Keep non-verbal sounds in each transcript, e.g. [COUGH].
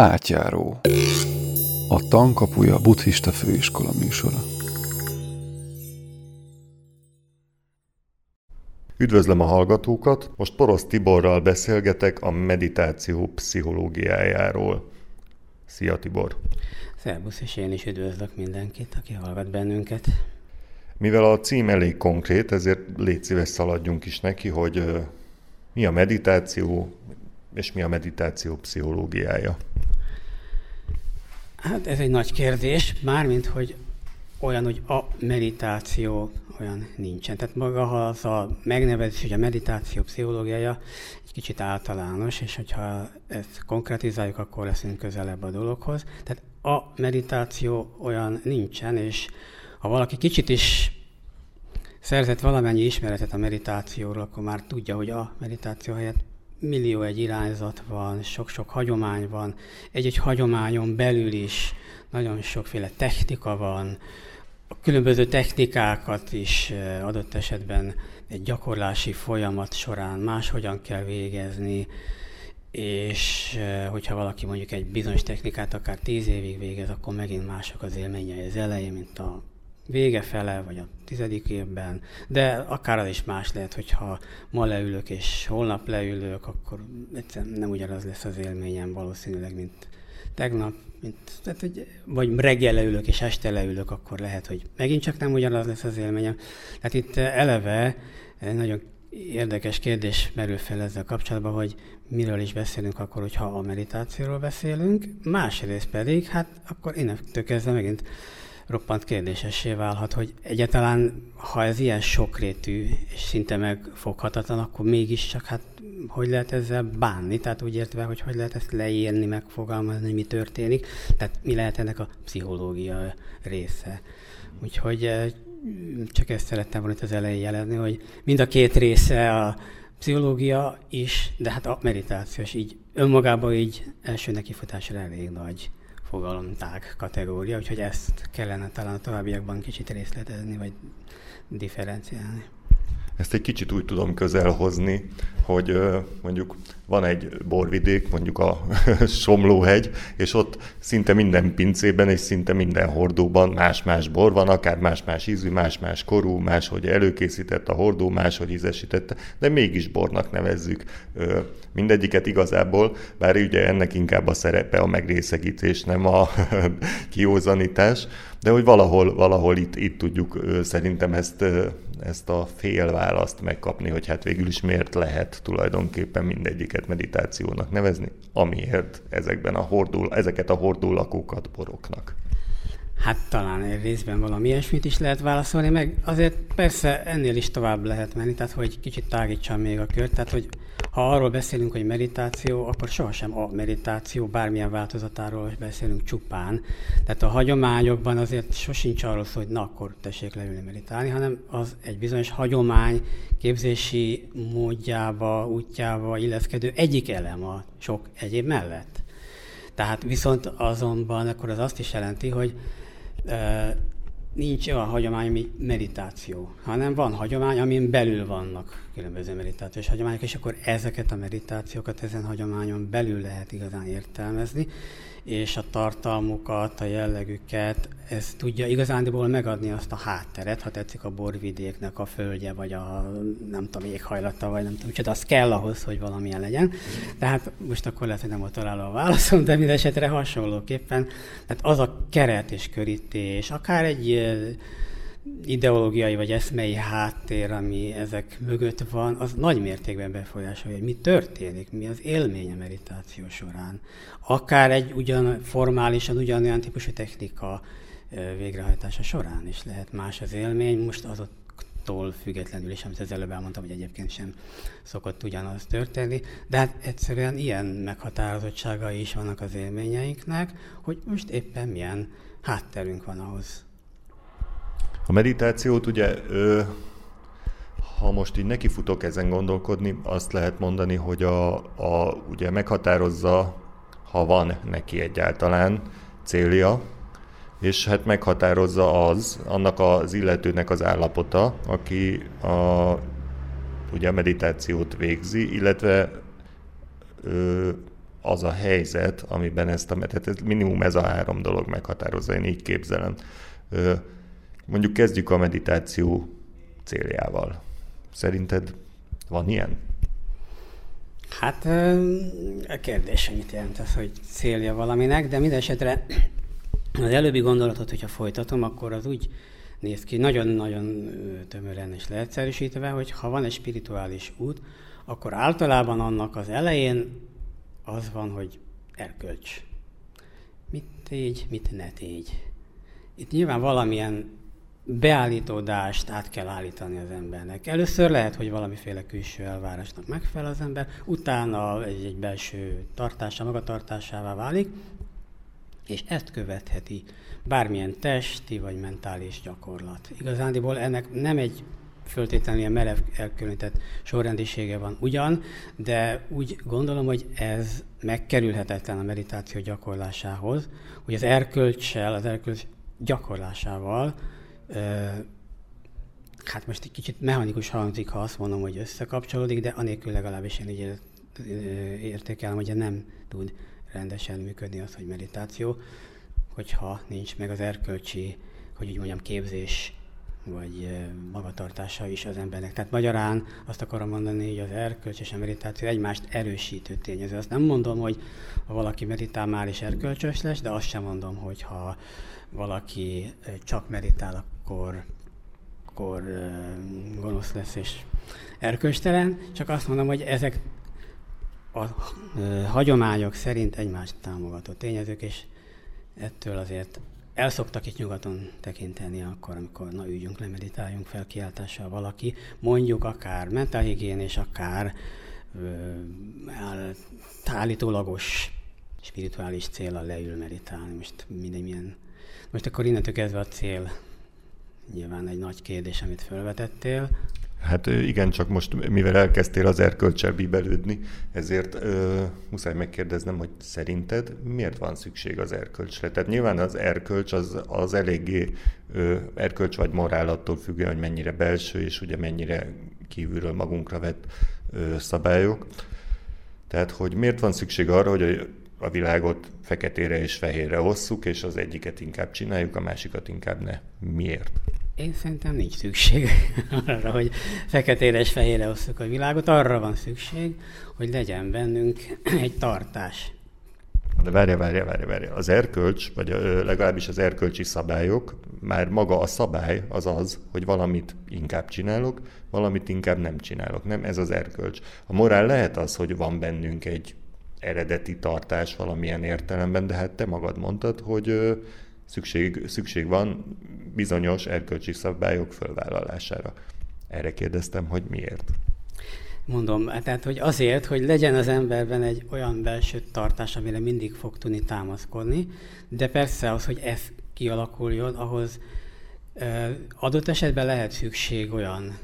Átjáró. A tankapuja buddhista főiskola műsora. Üdvözlöm a hallgatókat! Most Porosz Tiborral beszélgetek a meditáció pszichológiájáról. Szia Tibor! Szerbusz, és én is üdvözlök mindenkit, aki hallgat bennünket. Mivel a cím elég konkrét, ezért légy szíves szaladjunk is neki, hogy mi a meditáció, és mi a meditáció pszichológiája. Hát ez egy nagy kérdés, mármint, hogy olyan, hogy a meditáció olyan nincsen. Tehát maga az a megnevezés, hogy a meditáció pszichológiája egy kicsit általános, és hogyha ezt konkretizáljuk, akkor leszünk közelebb a dologhoz. Tehát a meditáció olyan nincsen, és ha valaki kicsit is szerzett valamennyi ismeretet a meditációról, akkor már tudja, hogy a meditáció helyett millió egy irányzat van, sok-sok hagyomány van, egy-egy hagyományon belül is nagyon sokféle technika van, a különböző technikákat is eh, adott esetben egy gyakorlási folyamat során máshogyan kell végezni, és eh, hogyha valaki mondjuk egy bizonyos technikát akár tíz évig végez, akkor megint mások az élményei az elején, mint a vége fele, vagy a tizedik évben, de akár az is más lehet, hogyha ma leülök és holnap leülök, akkor egyszerűen nem ugyanaz lesz az élményem valószínűleg, mint tegnap, mint, tehát, hogy, vagy reggel leülök és este leülök, akkor lehet, hogy megint csak nem ugyanaz lesz az élményem. Tehát itt eleve nagyon érdekes kérdés merül fel ezzel kapcsolatban, hogy miről is beszélünk akkor, hogyha a meditációról beszélünk, másrészt pedig, hát akkor innentől kezdve megint roppant kérdésessé válhat, hogy egyáltalán, ha ez ilyen sokrétű és szinte megfoghatatlan, akkor mégiscsak hát hogy lehet ezzel bánni, tehát úgy értve, hogy hogy lehet ezt leírni, megfogalmazni, mi történik, tehát mi lehet ennek a pszichológia része. Úgyhogy eh, csak ezt szerettem volna itt az elején jelezni, hogy mind a két része a pszichológia is, de hát a meditáció is így önmagában így első nekifutásra elég nagy fogalomtág kategória, úgyhogy ezt kellene talán a továbbiakban kicsit részletezni, vagy differenciálni. Ezt egy kicsit úgy tudom közelhozni, hogy mondjuk van egy borvidék, mondjuk a [LAUGHS] Somlóhegy, és ott szinte minden pincében és szinte minden hordóban más-más bor van, akár más-más ízű, más-más korú, máshogy előkészített a hordó, máshogy ízesítette, de mégis bornak nevezzük mindegyiket igazából, bár ugye ennek inkább a szerepe a megrészegítés, nem a [LAUGHS] kiózanítás, de hogy valahol, valahol itt, itt tudjuk szerintem ezt, ezt a félválaszt megkapni, hogy hát végül is miért lehet tulajdonképpen mindegyiket meditációnak nevezni, amiért ezekben a hordó, ezeket a hordólakókat boroknak. Hát talán részben valami ilyesmit is lehet válaszolni, meg azért persze ennél is tovább lehet menni, tehát hogy kicsit tágítsam még a kört, tehát hogy ha arról beszélünk, hogy meditáció, akkor sohasem a meditáció, bármilyen változatáról beszélünk csupán. Tehát a hagyományokban azért sosincs arról szó, hogy na akkor tessék leülni meditálni, hanem az egy bizonyos hagyomány képzési módjába, útjába illeszkedő egyik elem a sok egyéb mellett. Tehát viszont azonban akkor az azt is jelenti, hogy nincs olyan hagyomány, ami meditáció, hanem van hagyomány, amin belül vannak különböző meditációs hagyományok, és akkor ezeket a meditációkat ezen hagyományon belül lehet igazán értelmezni, és a tartalmukat, a jellegüket, ez tudja igazándiból megadni azt a hátteret, ha tetszik a borvidéknek a földje, vagy a nem tudom, éghajlata, vagy nem tudom, úgyhogy az kell ahhoz, hogy valamilyen legyen. Tehát most akkor lehet, hogy nem volt találó a válaszom, de minden esetre hasonlóképpen. Tehát az a keret és körítés, akár egy ideológiai vagy eszmei háttér, ami ezek mögött van, az nagy mértékben befolyásolja, hogy mi történik, mi az élmény a meditáció során. Akár egy ugyan formálisan ugyanolyan típusú technika végrehajtása során is lehet más az élmény, most azoktól függetlenül is, amit az előbb elmondtam, hogy egyébként sem szokott ugyanaz történni, de hát egyszerűen ilyen meghatározottságai is vannak az élményeinknek, hogy most éppen milyen hátterünk van ahhoz, a meditációt ugye, ö, ha most így nekifutok ezen gondolkodni, azt lehet mondani, hogy a, a, ugye meghatározza, ha van neki egyáltalán célja, és hát meghatározza az, annak az illetőnek az állapota, aki a, ugye a meditációt végzi, illetve ö, az a helyzet, amiben ezt a, tehát minimum ez a három dolog meghatározza, én így képzelem. Mondjuk kezdjük a meditáció céljával. Szerinted van ilyen? Hát a kérdés, mit jelent az, hogy célja valaminek, de minden esetre az előbbi gondolatot, hogyha folytatom, akkor az úgy néz ki, nagyon-nagyon tömören és leegyszerűsítve, hogy ha van egy spirituális út, akkor általában annak az elején az van, hogy erkölcs. Mit tégy, mit ne tégy. Itt nyilván valamilyen beállítódást át kell állítani az embernek. Először lehet, hogy valamiféle külső elvárásnak megfelel az ember, utána egy, egy belső tartása, magatartásává válik, és ezt követheti bármilyen testi vagy mentális gyakorlat. Igazándiból ennek nem egy föltétlenül ilyen merev elkülönített sorrendisége van ugyan, de úgy gondolom, hogy ez megkerülhetetlen a meditáció gyakorlásához, hogy az erkölcsel, az erkölcs gyakorlásával, hát most egy kicsit mechanikus hangzik, ha azt mondom, hogy összekapcsolódik, de anélkül legalábbis én így értékelem, hogy nem tud rendesen működni az, hogy meditáció, hogyha nincs meg az erkölcsi, hogy úgy mondjam, képzés vagy magatartása is az embernek. Tehát magyarán azt akarom mondani, hogy az erkölcs és a meditáció egymást erősítő tényező. Azt nem mondom, hogy ha valaki meditál, már is erkölcsös lesz, de azt sem mondom, hogy ha valaki csak meditál, akkor, akkor gonosz lesz és erkölcstelen. Csak azt mondom, hogy ezek a hagyományok szerint egymást támogató tényezők, és ettől azért el szoktak itt nyugaton tekinteni akkor, amikor na üljünk le, meditáljunk fel kiáltással valaki, mondjuk akár mentálhigién és akár ö, állítólagos spirituális célra leül meditálni. Most mindegy milyen. Most akkor innentől kezdve a cél nyilván egy nagy kérdés, amit felvetettél. Hát igen, csak most mivel elkezdtél az erkölcsel bíbelődni, ezért ö, muszáj megkérdeznem, hogy szerinted miért van szükség az erkölcsre? Tehát nyilván az erkölcs az, az eléggé ö, erkölcs vagy morál attól függően, hogy mennyire belső, és ugye mennyire kívülről magunkra vett ö, szabályok. Tehát, hogy miért van szükség arra, hogy a világot feketére és fehérre osszuk, és az egyiket inkább csináljuk, a másikat inkább ne. Miért? Én szerintem nincs szükség [LAUGHS] arra, hogy feketére és fehérre osszuk a világot. Arra van szükség, hogy legyen bennünk [CLEARS THROAT] egy tartás. De várja, várja, várja, várja. Az erkölcs, vagy legalábbis az erkölcsi szabályok, már maga a szabály az az, hogy valamit inkább csinálok, valamit inkább nem csinálok. Nem, ez az erkölcs. A morál lehet az, hogy van bennünk egy eredeti tartás valamilyen értelemben, de hát te magad mondtad, hogy szükség, szükség van bizonyos erkölcsi szabályok fölvállalására. Erre kérdeztem, hogy miért. Mondom, tehát, hogy azért, hogy legyen az emberben egy olyan belső tartás, amire mindig fog tudni támaszkodni, de persze az, hogy ez kialakuljon, ahhoz adott esetben lehet szükség olyan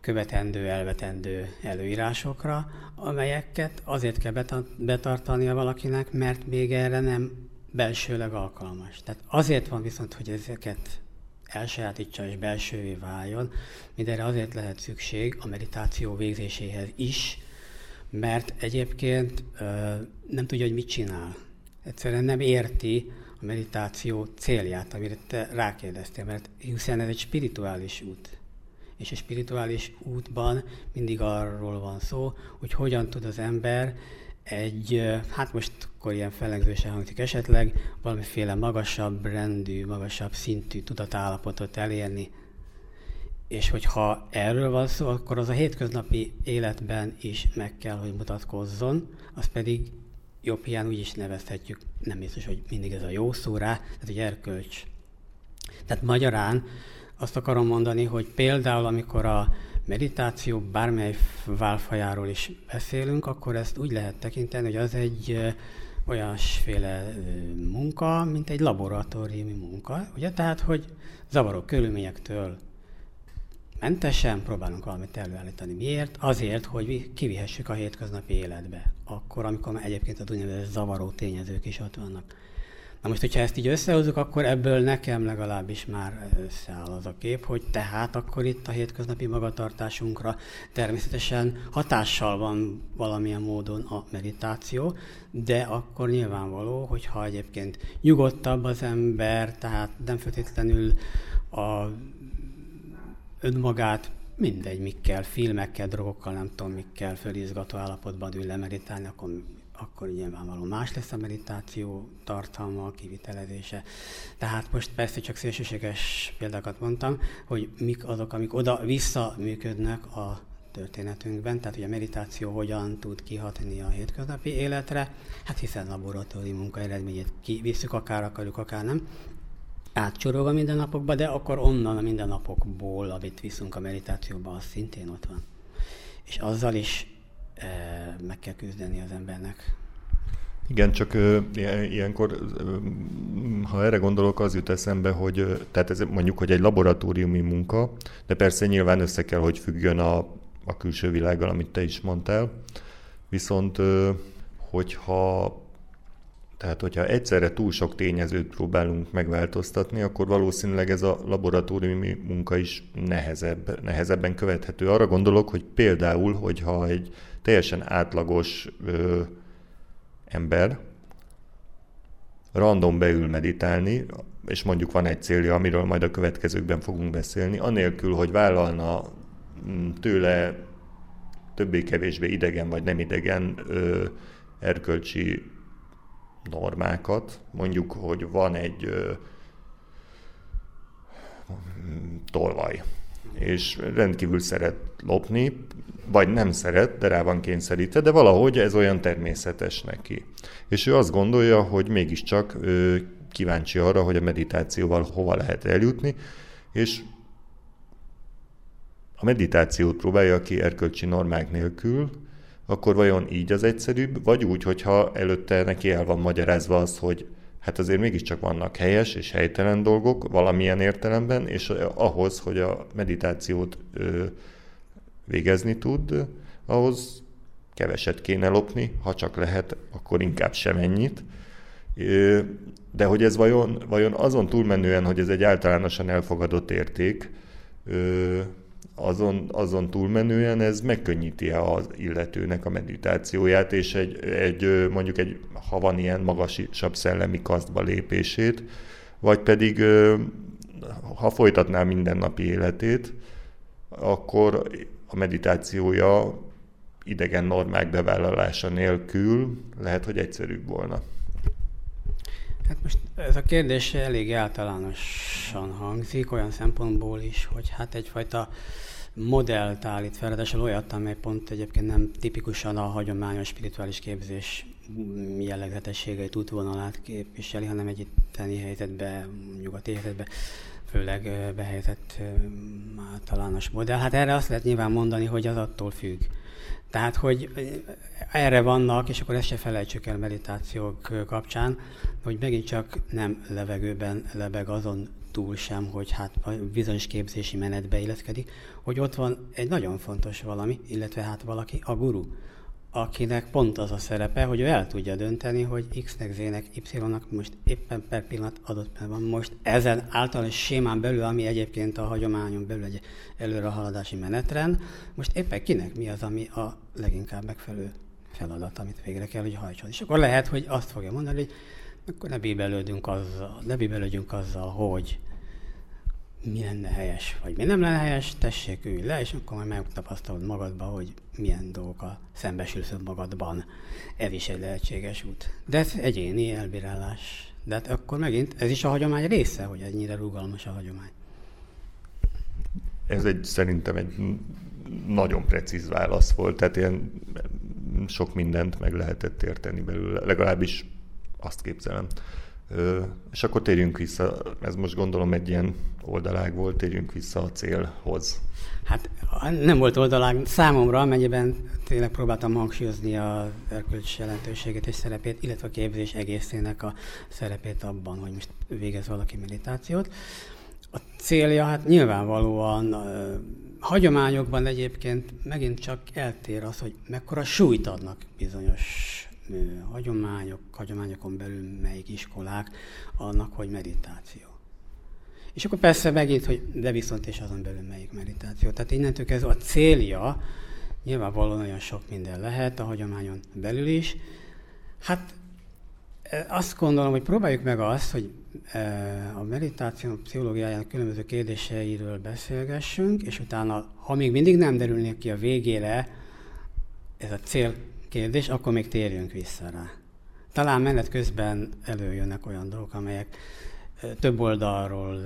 követendő, elvetendő előírásokra, amelyeket azért kell betartania valakinek, mert még erre nem belsőleg alkalmas. Tehát azért van viszont, hogy ezeket elsajátítsa és belsővé váljon, mindenre azért lehet szükség a meditáció végzéséhez is, mert egyébként ö, nem tudja, hogy mit csinál. Egyszerűen nem érti a meditáció célját, amire te rákérdeztél, mert hiszen ez egy spirituális út. És a spirituális útban mindig arról van szó, hogy hogyan tud az ember egy, hát most akkor ilyen fellengzősen hangzik esetleg, valamiféle magasabb rendű, magasabb szintű tudatállapotot elérni. És hogyha erről van szó, akkor az a hétköznapi életben is meg kell, hogy mutatkozzon, az pedig jobb hiány úgy is nevezhetjük, nem biztos, hogy mindig ez a jó szó rá, tehát hogy erkölcs. Tehát magyarán azt akarom mondani, hogy például amikor a meditáció bármely válfajáról is beszélünk, akkor ezt úgy lehet tekinteni, hogy az egy olyasféle munka, mint egy laboratóriumi munka, ugye? Tehát, hogy zavaró körülményektől mentesen próbálunk valamit előállítani. Miért? Azért, hogy kivihessük a hétköznapi életbe. Akkor, amikor egyébként az úgynevezett zavaró tényezők is ott vannak. Na most, hogyha ezt így összehozzuk, akkor ebből nekem legalábbis már összeáll az a kép, hogy tehát akkor itt a hétköznapi magatartásunkra természetesen hatással van valamilyen módon a meditáció, de akkor nyilvánvaló, hogyha egyébként nyugodtabb az ember, tehát nem feltétlenül a önmagát mindegy, mikkel, filmekkel, drogokkal, nem tudom, mikkel fölizgató állapotban ül lemeditálni, akkor akkor nyilvánvalóan más lesz a meditáció tartalma, kivitelezése. Tehát most persze csak szélsőséges példákat mondtam, hogy mik azok, amik oda-vissza működnek a történetünkben, tehát hogy a meditáció hogyan tud kihatni a hétköznapi életre, hát hiszen laboratórium munka eredményét kivisszük, akár akarjuk, akár nem, átcsorolva mindennapokba, de akkor onnan a mindennapokból, amit viszünk a meditációba, az szintén ott van. És azzal is meg kell küzdeni az embernek. Igen, csak ilyenkor, ha erre gondolok, az jut eszembe, hogy tehát ez mondjuk, hogy egy laboratóriumi munka, de persze nyilván össze kell, hogy függjön a, a külső világgal, amit te is mondtál. Viszont, hogyha tehát, hogyha egyszerre túl sok tényezőt próbálunk megváltoztatni, akkor valószínűleg ez a laboratóriumi munka is nehezebb, nehezebben követhető. Arra gondolok, hogy például, hogyha egy teljesen átlagos ö, ember random beül meditálni, és mondjuk van egy célja, amiről majd a következőkben fogunk beszélni, anélkül, hogy vállalna mm, tőle többé-kevésbé idegen vagy nem idegen ö, erkölcsi normákat. Mondjuk, hogy van egy ö, tolvaj, és rendkívül szeret lopni, vagy nem szeret, de rá van kényszerítve, de valahogy ez olyan természetes neki. És ő azt gondolja, hogy mégiscsak ő kíváncsi arra, hogy a meditációval hova lehet eljutni, és a meditációt próbálja ki erkölcsi normák nélkül, akkor vajon így az egyszerűbb, vagy úgy, hogyha előtte neki el van magyarázva az, hogy hát azért mégiscsak vannak helyes és helytelen dolgok valamilyen értelemben, és ahhoz, hogy a meditációt ö, végezni tud, ahhoz keveset kéne lopni, ha csak lehet, akkor inkább semennyit. De hogy ez vajon, vajon azon túlmenően, hogy ez egy általánosan elfogadott érték, azon, azon túlmenően ez megkönnyíti az illetőnek a meditációját, és egy, egy, mondjuk egy, ha van ilyen magasabb szellemi kasztba lépését, vagy pedig ha folytatná mindennapi életét, akkor a meditációja idegen normák bevállalása nélkül lehet, hogy egyszerűbb volna. Hát most ez a kérdés elég általánosan hangzik, olyan szempontból is, hogy hát egyfajta modellt állít fel, ráadásul olyat, amely pont egyébként nem tipikusan a hagyományos spirituális képzés jellegzetességeit, útvonalát képviseli, hanem egy itteni helyzetbe, nyugati helyzetbe főleg behelyezett általános modell. Hát erre azt lehet nyilván mondani, hogy az attól függ. Tehát, hogy erre vannak, és akkor ezt se felejtsük el meditációk kapcsán, hogy megint csak nem levegőben lebeg azon túl sem, hogy hát a bizonyos képzési menetbe illeszkedik, hogy ott van egy nagyon fontos valami, illetve hát valaki, a guru, akinek pont az a szerepe, hogy ő el tudja dönteni, hogy X-nek, Z-nek, Y-nak most éppen per pillanat adott van most ezen általános sémán belül, ami egyébként a hagyományon belül egy előrehaladási menetrend, most éppen kinek mi az, ami a leginkább megfelelő feladat, amit végre kell, hogy hajtson. És akkor lehet, hogy azt fogja mondani, hogy akkor ne bíbelődünk azzal, ne bíbelődjünk azzal, hogy mi lenne helyes, vagy mi nem lenne helyes, tessék, ülj le, és akkor majd megtapasztalod magadba, hogy milyen dolgokkal szembesülsz magadban. Ez is egy lehetséges út. De ez egyéni elbírálás. De hát akkor megint ez is a hagyomány része, hogy ennyire rugalmas a hagyomány. Ez egy szerintem egy nagyon precíz válasz volt, tehát ilyen sok mindent meg lehetett érteni belőle, legalábbis azt képzelem. És akkor térjünk vissza, ez most gondolom egy ilyen oldalág volt, térjünk vissza a célhoz. Hát nem volt oldalág számomra, amennyiben tényleg próbáltam hangsúlyozni a erkölcsi jelentőségét és szerepét, illetve a képzés egészének a szerepét abban, hogy most végez valaki meditációt. A célja hát nyilvánvalóan hagyományokban egyébként megint csak eltér az, hogy mekkora súlyt adnak bizonyos hagyományok, hagyományokon belül melyik iskolák, annak, hogy meditáció. És akkor persze megint, hogy de viszont és azon belül melyik meditáció. Tehát innentől kezdve a célja nyilvánvalóan olyan sok minden lehet a hagyományon belül is. Hát azt gondolom, hogy próbáljuk meg azt, hogy a meditáció pszichológiájának különböző kérdéseiről beszélgessünk, és utána, ha még mindig nem derülnék ki a végére ez a cél kérdés, akkor még térjünk vissza rá. Talán menet közben előjönnek olyan dolgok, amelyek több oldalról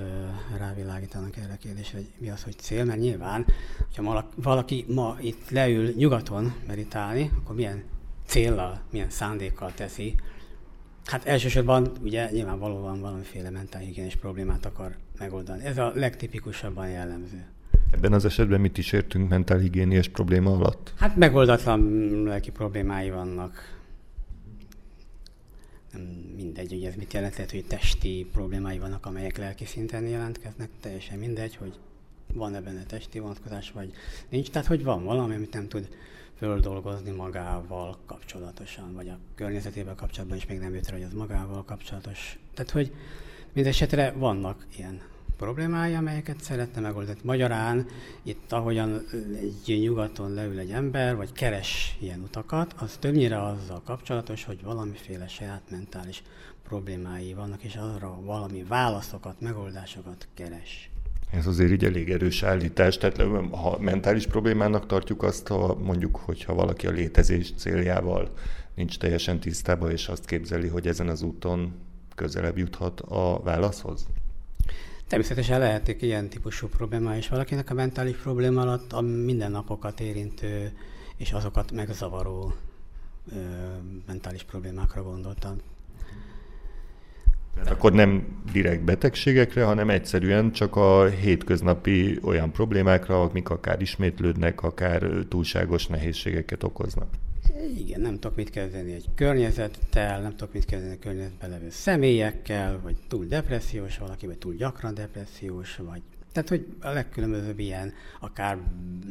rávilágítanak erre a kérdésre, hogy mi az, hogy cél, mert nyilván, hogyha valaki ma itt leül nyugaton meditálni, akkor milyen céllal, milyen szándékkal teszi. Hát elsősorban ugye nyilvánvalóan valamiféle mentálhigiénés problémát akar megoldani. Ez a legtipikusabban jellemző. Ebben az esetben mit is értünk mentálhigiéniás probléma alatt? Hát megoldatlan lelki problémái vannak. Nem mindegy, hogy ez mit jelent, lehet, hogy testi problémái vannak, amelyek lelki szinten jelentkeznek, teljesen mindegy, hogy van-e benne testi vonatkozás, vagy nincs. Tehát, hogy van valami, amit nem tud földolgozni magával kapcsolatosan, vagy a környezetével kapcsolatban is még nem jött rá, hogy az magával kapcsolatos. Tehát, hogy mindesetre vannak ilyen problémái, amelyeket szeretne megoldani. Magyarán itt, ahogyan egy nyugaton leül egy ember, vagy keres ilyen utakat, az többnyire azzal kapcsolatos, hogy valamiféle saját mentális problémái vannak, és arra valami válaszokat, megoldásokat keres. Ez azért így elég erős állítás, tehát ha mentális problémának tartjuk azt, ha mondjuk, hogyha valaki a létezés céljával nincs teljesen tisztában, és azt képzeli, hogy ezen az úton közelebb juthat a válaszhoz? Természetesen lehetik ilyen típusú probléma is valakinek a mentális probléma alatt a mindennapokat érintő és azokat megzavaró ö, mentális problémákra gondoltam. Tehát akkor nem direkt betegségekre, hanem egyszerűen csak a hétköznapi olyan problémákra, amik akár ismétlődnek, akár túlságos nehézségeket okoznak. Igen, nem tudok mit kezdeni egy környezettel, nem tudok mit kezdeni a környezetben levő személyekkel, vagy túl depressziós valaki, vagy túl gyakran depressziós, vagy tehát, hogy a legkülönbözőbb ilyen, akár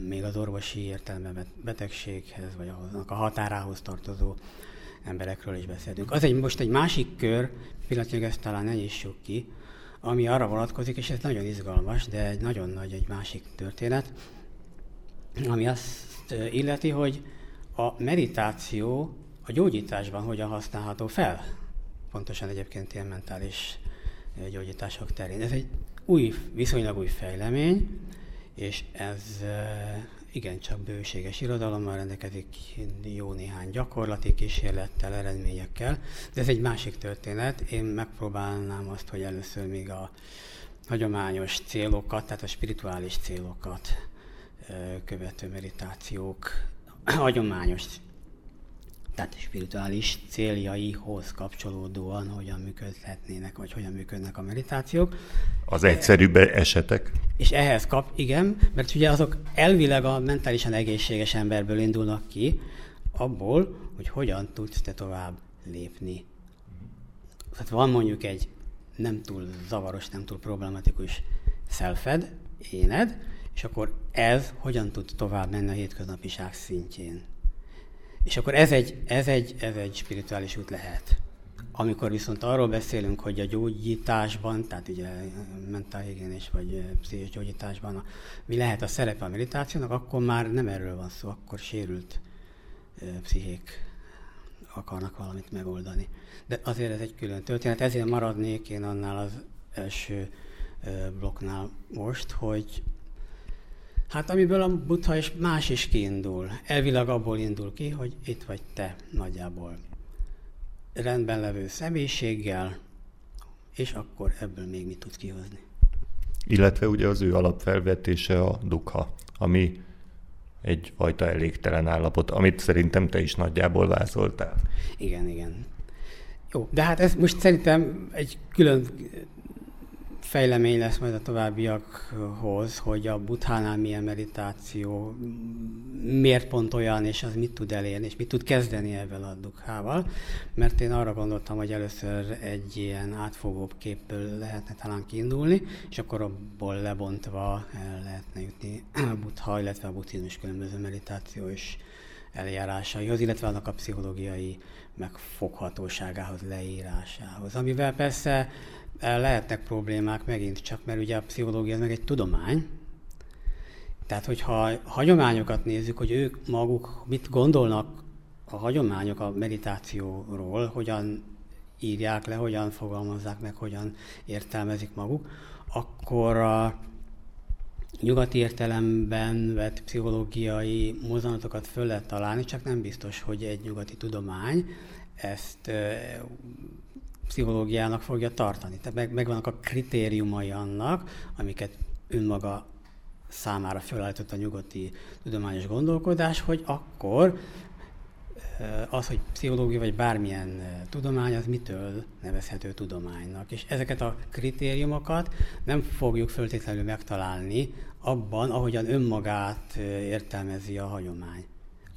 még az orvosi értelemben betegséghez, vagy a határához tartozó emberekről is beszélünk. Az egy, most egy másik kör, pillanatnyilag ezt talán ne nyissuk ki, ami arra vonatkozik, és ez nagyon izgalmas, de egy nagyon nagy, egy másik történet, ami azt illeti, hogy a meditáció a gyógyításban hogyan használható fel. Pontosan egyébként ilyen mentális gyógyítások terén. Ez egy új, viszonylag új fejlemény, és ez igencsak bőséges irodalommal rendelkezik, jó néhány gyakorlati kísérlettel, eredményekkel, de ez egy másik történet. Én megpróbálnám azt, hogy először még a hagyományos célokat, tehát a spirituális célokat követő meditációk, [CLEARS THROAT] hagyományos, tehát spirituális céljaihoz kapcsolódóan hogyan működhetnének, vagy hogyan működnek a meditációk. Az egyszerűbb esetek? És ehhez kap, igen, mert ugye azok elvileg a mentálisan egészséges emberből indulnak ki, abból, hogy hogyan tudsz te tovább lépni. Tehát van mondjuk egy nem túl zavaros, nem túl problematikus szelfed, éned, és akkor ez hogyan tud tovább menni a hétköznapiság szintjén. És akkor ez egy, ez egy, ez egy spirituális út lehet. Amikor viszont arról beszélünk, hogy a gyógyításban, tehát ugye mentálhigiénés vagy pszichés gyógyításban a, mi lehet a szerepe a meditációnak, akkor már nem erről van szó, akkor sérült pszichék akarnak valamit megoldani. De azért ez egy külön történet, ezért maradnék én annál az első blokknál most, hogy Hát amiből a buddha és más is kiindul. Elvileg abból indul ki, hogy itt vagy te nagyjából rendben levő személyiséggel, és akkor ebből még mit tudsz kihozni. Illetve ugye az ő alapfelvetése a dukha, ami egyfajta elégtelen állapot, amit szerintem te is nagyjából vázoltál. Igen, igen. Jó, de hát ez most szerintem egy külön fejlemény lesz majd a továbbiakhoz, hogy a buthánál milyen meditáció, miért pont olyan, és az mit tud elérni, és mit tud kezdeni ebben a dukhával. Mert én arra gondoltam, hogy először egy ilyen átfogóbb képből lehetne talán kiindulni, és akkor abból lebontva el lehetne jutni a butha, illetve a buddhizmus különböző meditációs eljárásaihoz, illetve annak a pszichológiai megfoghatóságához, leírásához. Amivel persze lehetnek problémák megint csak, mert ugye a pszichológia meg egy tudomány, tehát, hogyha hagyományokat nézzük, hogy ők maguk mit gondolnak a hagyományok a meditációról, hogyan írják le, hogyan fogalmazzák meg, hogyan értelmezik maguk, akkor a nyugati értelemben vett pszichológiai mozzanatokat föl lehet találni, csak nem biztos, hogy egy nyugati tudomány. Ezt pszichológiának fogja tartani. Tehát meg, megvannak a kritériumai annak, amiket önmaga számára felállított a nyugati tudományos gondolkodás, hogy akkor az, hogy pszichológia vagy bármilyen tudomány, az mitől nevezhető tudománynak. És ezeket a kritériumokat nem fogjuk föltétlenül megtalálni abban, ahogyan önmagát értelmezi a hagyomány.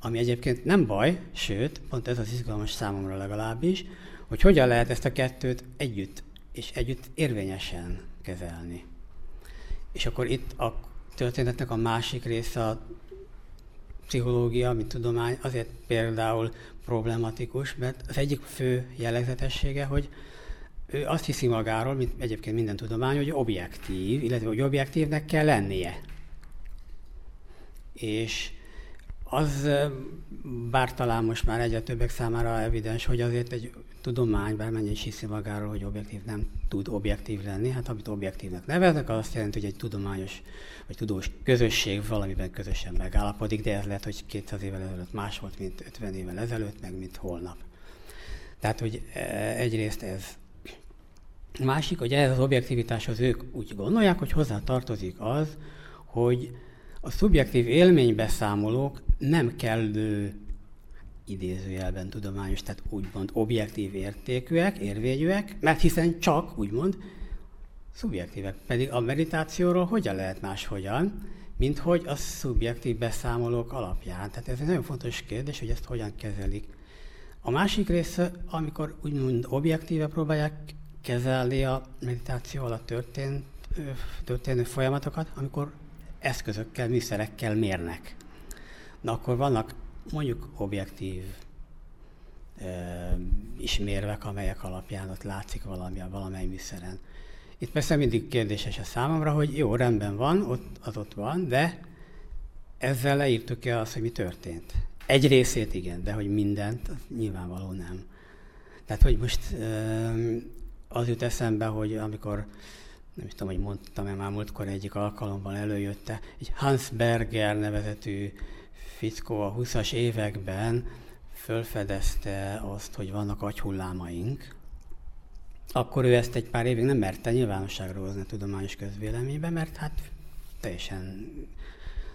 Ami egyébként nem baj, sőt, pont ez az izgalmas számomra legalábbis, hogy hogyan lehet ezt a kettőt együtt és együtt érvényesen kezelni. És akkor itt a történetnek a másik része a pszichológia, mint tudomány azért például problematikus, mert az egyik fő jellegzetessége, hogy ő azt hiszi magáról, mint egyébként minden tudomány, hogy objektív, illetve hogy objektívnek kell lennie. És az, bár talán most már egyre többek számára evidens, hogy azért egy tudomány, bármennyi is hiszi magáról, hogy objektív nem tud objektív lenni, hát amit objektívnek neveznek, az azt jelenti, hogy egy tudományos vagy tudós közösség valamiben közösen megállapodik, de ez lehet, hogy 200 évvel ezelőtt más volt, mint 50 évvel ezelőtt, meg mint holnap. Tehát, hogy egyrészt ez. Másik, hogy ez az objektivitáshoz ők úgy gondolják, hogy hozzá tartozik az, hogy a szubjektív élménybeszámolók nem kellő idézőjelben tudományos, tehát úgymond objektív értékűek, érvényűek, mert hiszen csak, úgymond, szubjektívek. Pedig a meditációról hogyan lehet máshogyan, mint hogy a szubjektív beszámolók alapján. Tehát ez egy nagyon fontos kérdés, hogy ezt hogyan kezelik. A másik része, amikor úgymond objektíve próbálják kezelni a meditáció alatt történt, történő folyamatokat, amikor eszközökkel, műszerekkel mérnek. Na akkor vannak mondjuk objektív ismérvek, amelyek alapján ott látszik valami, valamely műszeren. Itt persze mindig kérdéses a számomra, hogy jó, rendben van, ott, az ott van, de ezzel leírtuk-e azt, hogy mi történt? Egy részét igen, de hogy mindent, az nyilvánvaló nem. Tehát, hogy most az jut eszembe, hogy amikor nem is tudom, hogy mondtam-e már múltkor egyik alkalommal előjötte, egy Hans Berger nevezetű fickó a 20-as években fölfedezte azt, hogy vannak agyhullámaink, akkor ő ezt egy pár évig nem merte nyilvánosságra hozni a tudományos közvéleménybe, mert hát teljesen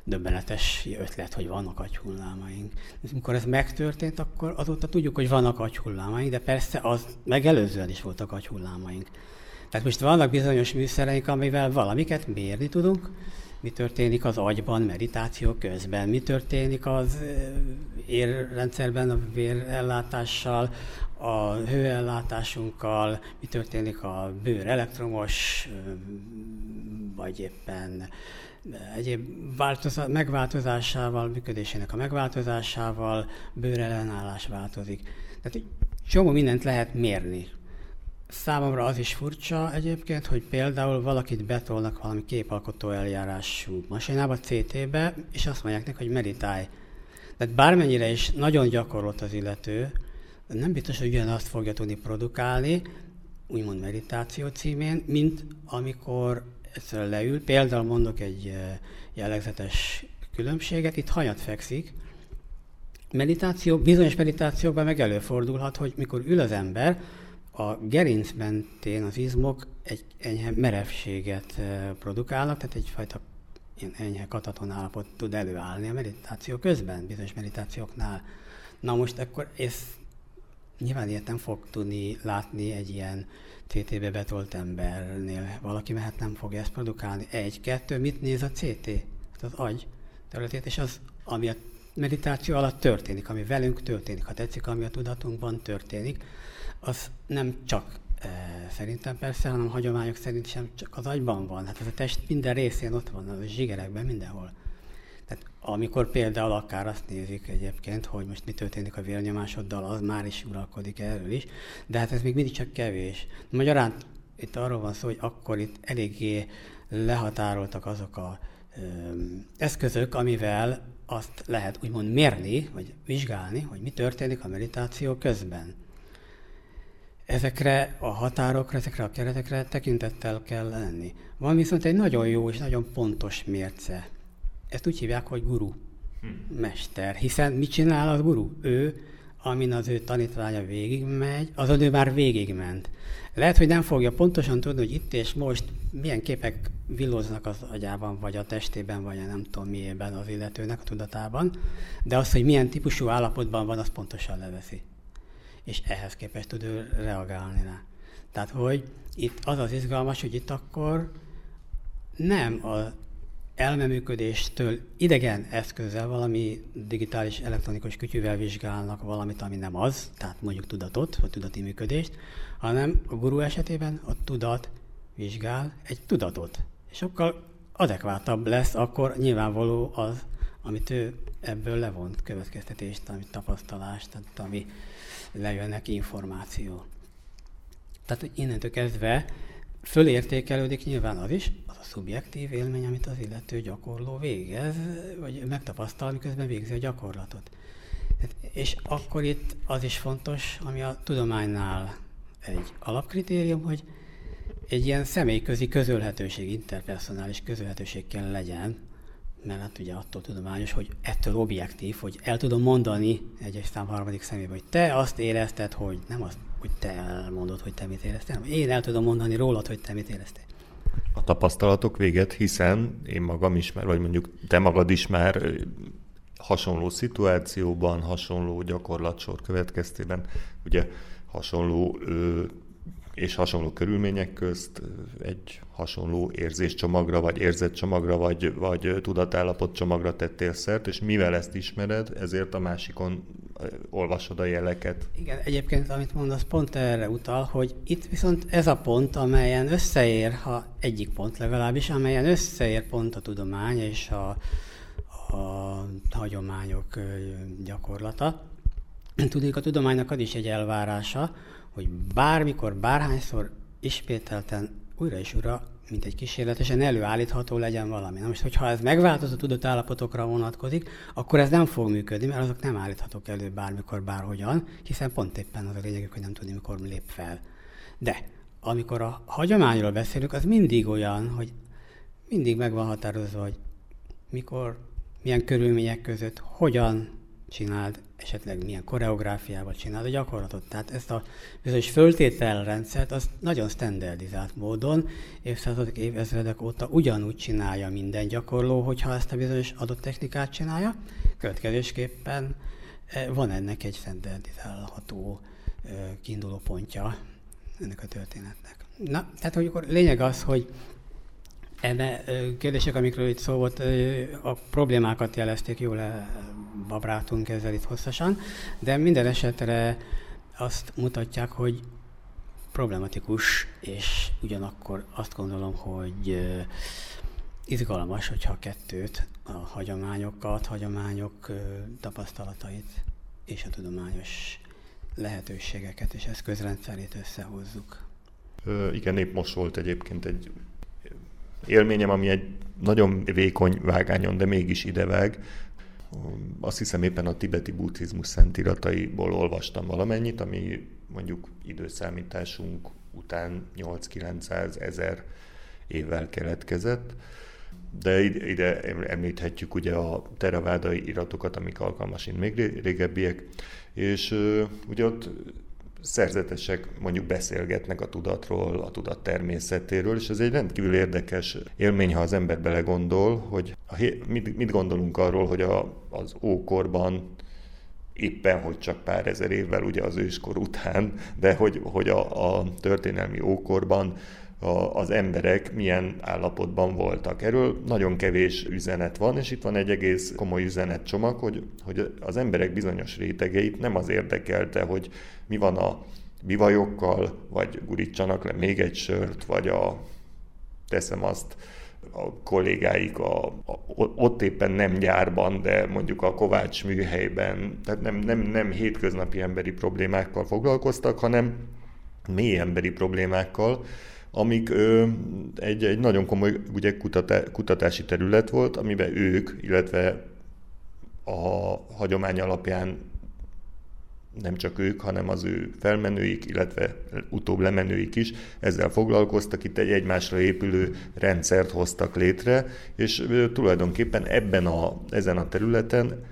döbbenetes ötlet, hogy vannak agyhullámaink. Amikor ez megtörtént, akkor azóta tudjuk, hogy vannak agyhullámaink, de persze az megelőzően is voltak agyhullámaink. Tehát most vannak bizonyos műszereink, amivel valamiket mérni tudunk, mi történik az agyban meditáció közben, mi történik az érrendszerben a vérellátással, a hőellátásunkkal, mi történik a bőr elektromos, vagy éppen egyéb változat, megváltozásával, működésének a megváltozásával, bőrellenállás változik. Tehát egy csomó mindent lehet mérni. Számomra az is furcsa egyébként, hogy például valakit betolnak valami képalkotó eljárású masinába, CT-be, és azt mondják neki, hogy meditálj. Tehát bármennyire is nagyon gyakorolt az illető, nem biztos, hogy ugyanazt fogja tudni produkálni, úgymond meditáció címén, mint amikor egyszer leül. Például mondok egy eh, jellegzetes különbséget, itt hanyat fekszik. Meditáció, bizonyos meditációkban meg előfordulhat, hogy mikor ül az ember, a gerinc mentén az izmok egy enyhe merevséget produkálnak, tehát egyfajta ilyen enyhe kataton állapot tud előállni a meditáció közben, bizonyos meditációknál. Na most akkor ez nyilván ilyet nem fog tudni látni egy ilyen CT-be betolt embernél. Valaki mert nem fogja ezt produkálni. Egy, kettő, mit néz a CT? Hát az agy területét, és az, ami a meditáció alatt történik, ami velünk történik, ha tetszik, ami a tudatunkban történik, az nem csak e, szerintem persze, hanem hagyományok szerint sem csak az agyban van. Hát ez a test minden részén ott van, a zsigerekben, mindenhol. Tehát amikor például akár azt nézik egyébként, hogy most mi történik a vérnyomásoddal, az már is uralkodik erről is, de hát ez még mindig csak kevés. Magyarán itt arról van szó, hogy akkor itt eléggé lehatároltak azok a ö, eszközök, amivel azt lehet úgymond mérni, vagy vizsgálni, hogy mi történik a meditáció közben. Ezekre a határokra, ezekre a keretekre tekintettel kell lenni. Van viszont egy nagyon jó és nagyon pontos mérce. Ezt úgy hívják, hogy guru, hm. mester. Hiszen mit csinál az guru? Ő, amin az ő tanítványa végigmegy, azon ő már végigment. Lehet, hogy nem fogja pontosan tudni, hogy itt és most milyen képek villóznak az agyában, vagy a testében, vagy a nem tudom miében az illetőnek a tudatában, de az, hogy milyen típusú állapotban van, az pontosan leveszi. És ehhez képest tud ő reagálni rá. Tehát, hogy itt az az izgalmas, hogy itt akkor nem a elmeműködéstől idegen eszközzel, valami digitális elektronikus kütyűvel vizsgálnak valamit, ami nem az, tehát mondjuk tudatot, vagy tudati működést, hanem a guru esetében a tudat vizsgál egy tudatot. És sokkal adekvátabb lesz akkor nyilvánvaló az, amit ő ebből levont következtetést, amit tapasztalást, tehát ami lejönnek információ. Tehát innentől kezdve fölértékelődik nyilván az is, az a szubjektív élmény, amit az illető gyakorló végez, vagy megtapasztal, miközben végzi a gyakorlatot. És akkor itt az is fontos, ami a tudománynál egy alapkritérium, hogy egy ilyen személyközi közölhetőség, interpersonális közölhetőség kell legyen, mert hát ugye attól tudományos, hogy ettől objektív, hogy el tudom mondani egy szám harmadik szemébe, hogy te azt érezted, hogy nem azt, hogy te elmondod, hogy te mit éreztél, hanem én el tudom mondani rólad, hogy te mit éreztél. A tapasztalatok véget, hiszen én magam is már, vagy mondjuk te magad is már hasonló szituációban, hasonló gyakorlatsor következtében, ugye hasonló és hasonló körülmények közt egy hasonló érzéscsomagra, vagy érzetcsomagra, vagy, vagy tudatállapot csomagra tettél szert, és mivel ezt ismered, ezért a másikon olvasod a jeleket. Igen, egyébként amit mondasz, pont erre utal, hogy itt viszont ez a pont, amelyen összeér, ha egyik pont legalábbis, amelyen összeér pont a tudomány és a, a hagyományok gyakorlata. Tudnék, a tudománynak ad is egy elvárása, hogy bármikor, bárhányszor ismételten újra és újra, mint egy kísérletesen előállítható legyen valami. Na most, hogyha ez megváltozott tudott állapotokra vonatkozik, akkor ez nem fog működni, mert azok nem állíthatók elő bármikor, bárhogyan, hiszen pont éppen az a lényegük, hogy nem tudni, mikor lép fel. De amikor a hagyományról beszélünk, az mindig olyan, hogy mindig meg van határozva, hogy mikor, milyen körülmények között, hogyan csináld, esetleg milyen koreográfiával csináld a gyakorlatot. Tehát ezt a bizonyos föltételrendszert az nagyon standardizált módon évszázadok, évezredek óta ugyanúgy csinálja minden gyakorló, hogyha ezt a bizonyos adott technikát csinálja. Következésképpen eh, van ennek egy standardizálható eh, kiinduló pontja ennek a történetnek. Na, tehát hogy akkor lényeg az, hogy Ebe kérdések, amikről itt szó volt, a problémákat jelezték, jól babrátunk ezzel itt hosszasan, de minden esetre azt mutatják, hogy problematikus, és ugyanakkor azt gondolom, hogy izgalmas, hogyha a kettőt, a hagyományokat, hagyományok tapasztalatait és a tudományos lehetőségeket és eszközrendszerét összehozzuk. Ö, igen, épp most volt egyébként egy élményem, ami egy nagyon vékony vágányon, de mégis idevág. Azt hiszem éppen a tibeti buddhizmus szentirataiból olvastam valamennyit, ami mondjuk időszámításunk után 8-900 ezer évvel keletkezett. De ide említhetjük ugye a teravádai iratokat, amik alkalmas még régebbiek, és ugye ott szerzetesek mondjuk beszélgetnek a tudatról, a tudat természetéről, és ez egy rendkívül érdekes élmény, ha az ember belegondol, hogy a, mit, mit gondolunk arról, hogy a, az ókorban éppen, hogy csak pár ezer évvel ugye az őskor után, de hogy, hogy a, a történelmi ókorban a, az emberek milyen állapotban voltak. Erről nagyon kevés üzenet van, és itt van egy egész komoly üzenetcsomag, hogy, hogy az emberek bizonyos rétegeit nem az érdekelte, hogy mi van a bivajokkal, vagy gurítsanak le még egy sört, vagy a teszem azt a kollégáik a, a, ott éppen nem gyárban, de mondjuk a Kovács műhelyben, tehát nem, nem, nem hétköznapi emberi problémákkal foglalkoztak, hanem mély emberi problémákkal, amik ö, egy, egy nagyon komoly ugye, kutatá, kutatási terület volt, amiben ők, illetve a hagyomány alapján nem csak ők, hanem az ő felmenőik, illetve utóbb lemenőik is ezzel foglalkoztak, itt egy egymásra épülő rendszert hoztak létre, és tulajdonképpen ebben a, ezen a területen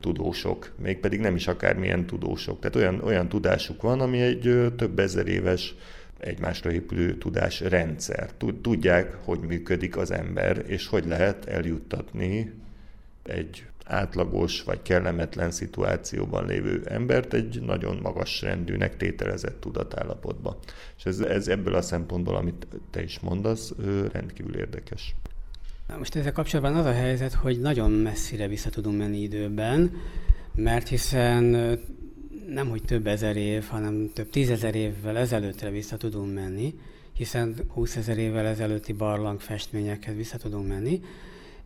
tudósok, mégpedig nem is akármilyen tudósok. Tehát olyan, olyan tudásuk van, ami egy több ezer éves egymásra épülő tudásrendszer. Tudják, hogy működik az ember, és hogy lehet eljuttatni egy átlagos vagy kellemetlen szituációban lévő embert egy nagyon magas rendűnek tételezett tudatállapotba. És ez, ez ebből a szempontból, amit te is mondasz, rendkívül érdekes. Most ezzel kapcsolatban az a helyzet, hogy nagyon messzire vissza tudunk menni időben, mert hiszen nem hogy több ezer év, hanem több tízezer évvel ezelőttre vissza tudunk menni, hiszen 20 ezer évvel ezelőtti barlangfestményekhez vissza tudunk menni,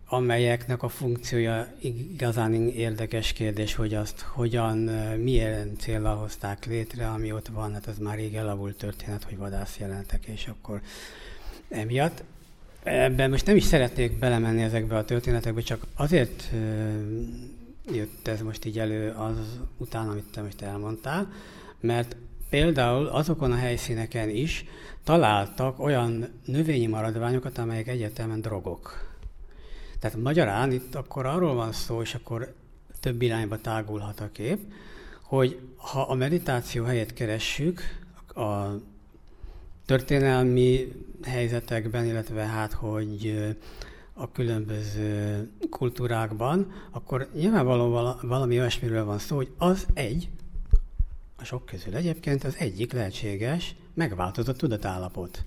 amelyeknek a funkciója igazán érdekes kérdés, hogy azt hogyan, milyen célra hozták létre, ami ott van, hát az már rég elavult történet, hogy vadász jelentek, és akkor emiatt. Ebben most nem is szeretnék belemenni ezekbe a történetekbe, csak azért jött ez most így elő az után, amit te most elmondtál, mert például azokon a helyszíneken is találtak olyan növényi maradványokat, amelyek egyértelműen drogok. Tehát magyarán itt akkor arról van szó, és akkor több irányba tágulhat a kép, hogy ha a meditáció helyet keressük, a történelmi helyzetekben, illetve hát, hogy a különböző kultúrákban, akkor nyilvánvalóan valami olyasmiről van szó, hogy az egy, a sok közül egyébként az egyik lehetséges megváltozott tudatállapot.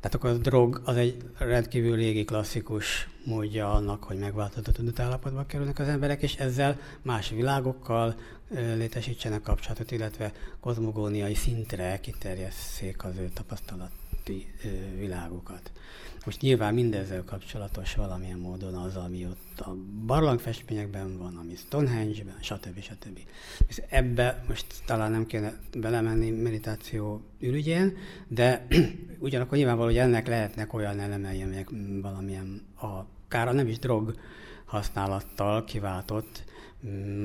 Tehát akkor a drog az egy rendkívül régi klasszikus módja annak, hogy megváltozott tudatállapotba kerülnek az emberek, és ezzel más világokkal létesítsenek kapcsolatot, illetve kozmogóniai szintre kiterjesszék az ő tapasztalati világukat. Most nyilván mindezzel kapcsolatos valamilyen módon az, ami ott a barlangfestményekben van, ami Stonehenge-ben, stb. stb. És ebbe most talán nem kéne belemenni meditáció ürügyén, de [CLEARS THROAT] ugyanakkor nyilvánvaló, hogy ennek lehetnek olyan elemei, amelyek valamilyen akár nem is drog használattal kiváltott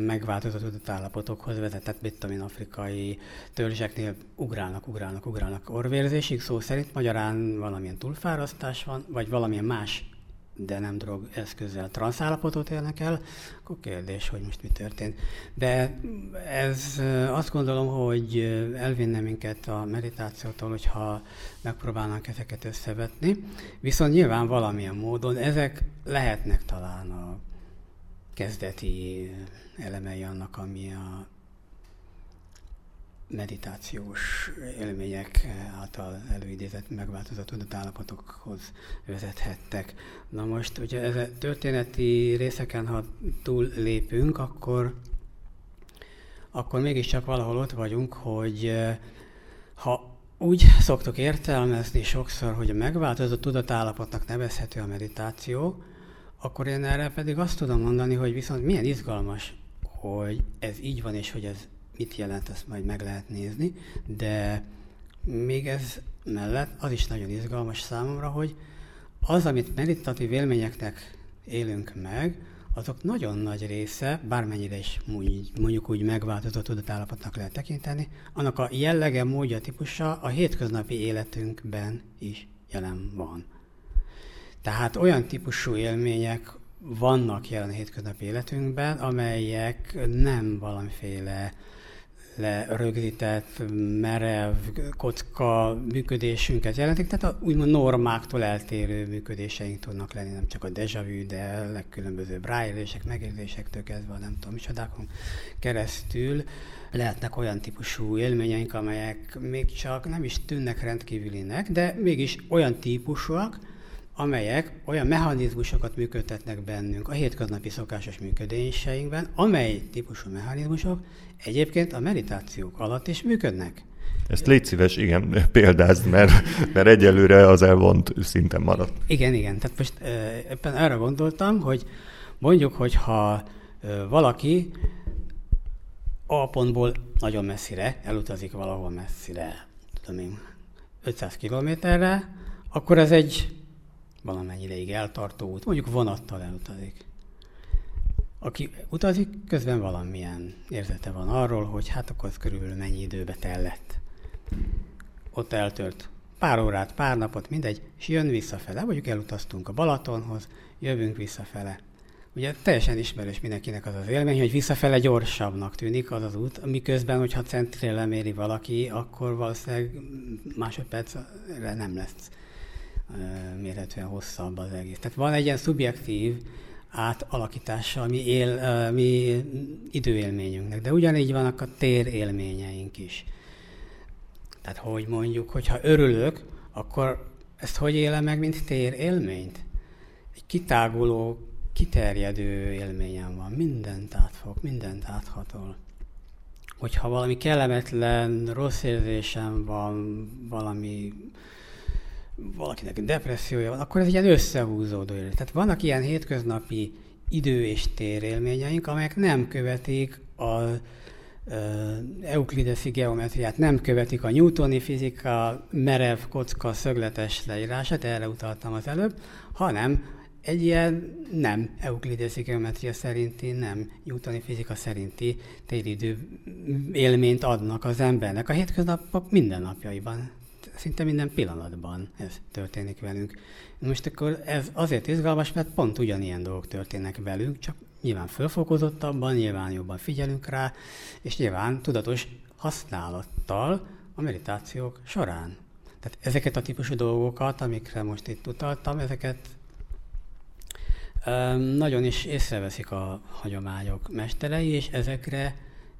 megváltozott állapotokhoz vezetett, mit tudom én, afrikai törzseknél ugrálnak, ugrálnak, ugrálnak orvérzésig, szó szerint magyarán valamilyen túlfárasztás van, vagy valamilyen más, de nem drog eszközzel transzállapotot élnek el, akkor kérdés, hogy most mi történt. De ez azt gondolom, hogy elvinne minket a meditációtól, hogyha megpróbálnánk ezeket összevetni, viszont nyilván valamilyen módon ezek lehetnek talán a kezdeti elemei annak, ami a meditációs élmények által előidézett megváltozott tudatállapotokhoz vezethettek. Na most, ugye ez a történeti részeken, ha túl lépünk, akkor, akkor mégiscsak valahol ott vagyunk, hogy eh, ha úgy szoktuk értelmezni sokszor, hogy a megváltozott tudatállapotnak nevezhető a meditáció, akkor én erre pedig azt tudom mondani, hogy viszont milyen izgalmas, hogy ez így van, és hogy ez mit jelent, ezt majd meg lehet nézni, de még ez mellett az is nagyon izgalmas számomra, hogy az, amit meditatív élményeknek élünk meg, azok nagyon nagy része, bármennyire is mondjuk úgy megváltozott tudatállapotnak lehet tekinteni, annak a jellege, módja, típusa a hétköznapi életünkben is jelen van. Tehát olyan típusú élmények vannak jelen a hétköznapi életünkben, amelyek nem valamiféle lerögzített, merev, kocka működésünket jelentik, tehát a úgymond normáktól eltérő működéseink tudnak lenni, nem csak a deja vu, de legkülönbözőbb ráélésekek, megérzésektől kezdve nem tudom micsodákon keresztül lehetnek olyan típusú élményeink, amelyek még csak nem is tűnnek rendkívülinek, de mégis olyan típusúak, amelyek olyan mechanizmusokat működtetnek bennünk a hétköznapi szokásos működéseinkben, amely típusú mechanizmusok egyébként a meditációk alatt is működnek. Ezt légy szíves, igen, [LAUGHS] példázd, mert, mert egyelőre az elvont szinten maradt. Igen, igen. Tehát most ebben arra gondoltam, hogy mondjuk, hogyha valaki A pontból nagyon messzire elutazik valahol messzire, tudom én, 500 kilométerre, akkor ez egy valamennyi ideig eltartó út, mondjuk vonattal elutazik. Aki utazik, közben valamilyen érzete van arról, hogy hát akkor az körülbelül mennyi időbe tellett. Ott eltört pár órát, pár napot, mindegy, és jön visszafele. Mondjuk elutaztunk a Balatonhoz, jövünk visszafele. Ugye teljesen ismerős mindenkinek az az élmény, hogy visszafele gyorsabbnak tűnik az az út, miközben, hogyha centrére leméri valaki, akkor valószínűleg másodpercre nem lesz mérhetően hosszabb az egész. Tehát van egy ilyen szubjektív átalakítása mi, él, mi időélményünknek, de ugyanígy vannak a térélményeink is. Tehát hogy mondjuk, hogyha örülök, akkor ezt hogy élem meg, mint térélményt? Egy kitáguló, kiterjedő élményem van, mindent átfog, mindent áthatol. Hogyha valami kellemetlen, rossz érzésem van, valami valakinek depressziója van, akkor ez ilyen összehúzódó élet. Tehát vannak ilyen hétköznapi idő és térélményeink, amelyek nem követik a euklideszi geometriát, nem követik a newtoni fizika merev kocka szögletes leírását, erre utaltam az előbb, hanem egy ilyen nem euklideszi geometria szerinti, nem newtoni fizika szerinti téridő élményt adnak az embernek a hétköznapok mindennapjaiban szinte minden pillanatban ez történik velünk. Most akkor ez azért izgalmas, mert pont ugyanilyen dolgok történnek velünk, csak nyilván fölfokozottabban, nyilván jobban figyelünk rá, és nyilván tudatos használattal a meditációk során. Tehát ezeket a típusú dolgokat, amikre most itt utaltam, ezeket nagyon is észreveszik a hagyományok mesterei, és ezekre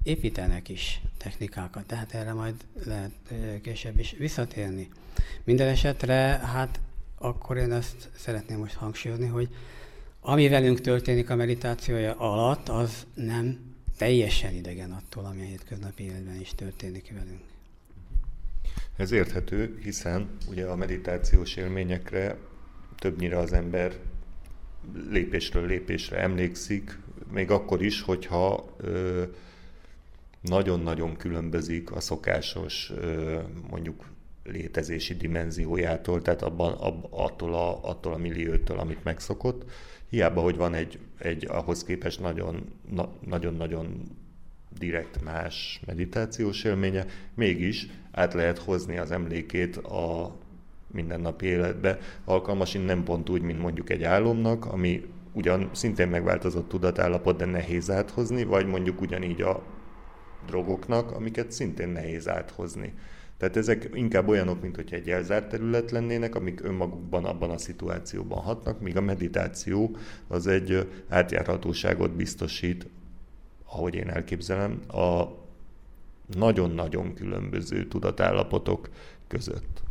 építenek is technikákat, tehát erre majd lehet később is visszatérni. Minden esetre, hát akkor én ezt szeretném most hangsúlyozni, hogy ami velünk történik a meditációja alatt, az nem teljesen idegen attól, ami a hétköznapi életben is történik velünk. Ez érthető, hiszen ugye a meditációs élményekre többnyire az ember lépésről lépésre emlékszik, még akkor is, hogyha ö, nagyon-nagyon különbözik a szokásos mondjuk létezési dimenziójától, tehát abban, ab, attól, a, attól a milliótől, amit megszokott. Hiába, hogy van egy, egy ahhoz képest nagyon, na, nagyon-nagyon direkt más meditációs élménye, mégis át lehet hozni az emlékét a mindennapi életbe, alkalmas nem pont úgy, mint mondjuk egy álomnak, ami ugyan szintén megváltozott tudatállapot, de nehéz áthozni, vagy mondjuk ugyanígy a drogoknak, amiket szintén nehéz áthozni. Tehát ezek inkább olyanok, mint hogy egy elzárt terület lennének, amik önmagukban abban a szituációban hatnak, míg a meditáció az egy átjárhatóságot biztosít, ahogy én elképzelem, a nagyon-nagyon különböző tudatállapotok között.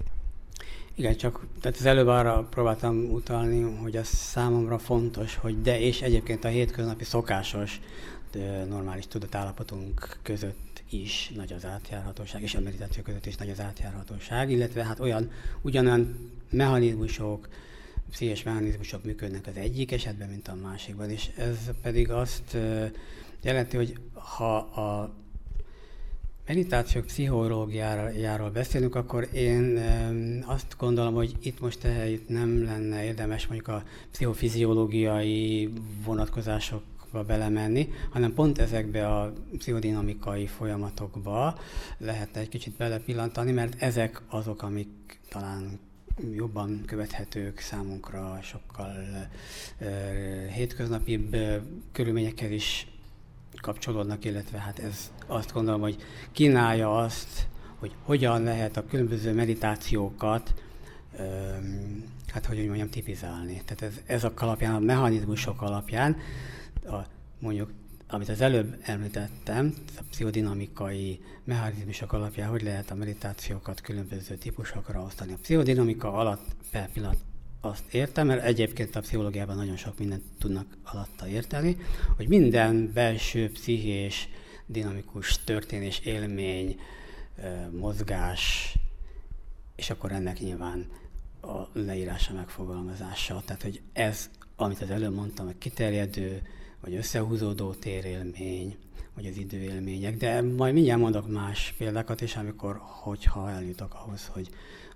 Igen, csak tehát az előbb arra próbáltam utalni, hogy az számomra fontos, hogy de és egyébként a hétköznapi szokásos normális tudatállapotunk között is nagy az átjárhatóság, és a meditáció között is nagy az átjárhatóság, illetve hát olyan, ugyanolyan mechanizmusok, pszichés mechanizmusok működnek az egyik esetben, mint a másikban, és ez pedig azt jelenti, hogy ha a meditációk pszichológiáról beszélünk, akkor én azt gondolom, hogy itt most itt nem lenne érdemes mondjuk a pszichofiziológiai vonatkozások belemenni, hanem pont ezekbe a pszichodinamikai folyamatokba lehetne egy kicsit belepillantani, mert ezek azok, amik talán jobban követhetők számunkra, sokkal hétköznapibb uh, körülményekhez is kapcsolódnak, illetve hát ez azt gondolom, hogy kínálja azt, hogy hogyan lehet a különböző meditációkat hát hogy mondjam, tipizálni. Tehát ez, ez a alapján, a mechanizmusok alapján a, mondjuk, amit az előbb említettem, a pszichodinamikai mechanizmusok alapján, hogy lehet a meditációkat különböző típusokra osztani. A pszichodinamika alatt per pillanat azt értem, mert egyébként a pszichológiában nagyon sok mindent tudnak alatta érteni, hogy minden belső pszichés, dinamikus történés, élmény, mozgás, és akkor ennek nyilván a leírása, megfogalmazása. Tehát, hogy ez, amit az előbb mondtam, hogy kiterjedő, vagy összehúzódó térélmény, vagy az időélmények, de majd mindjárt mondok más példákat is, amikor, hogyha eljutok ahhoz, hogy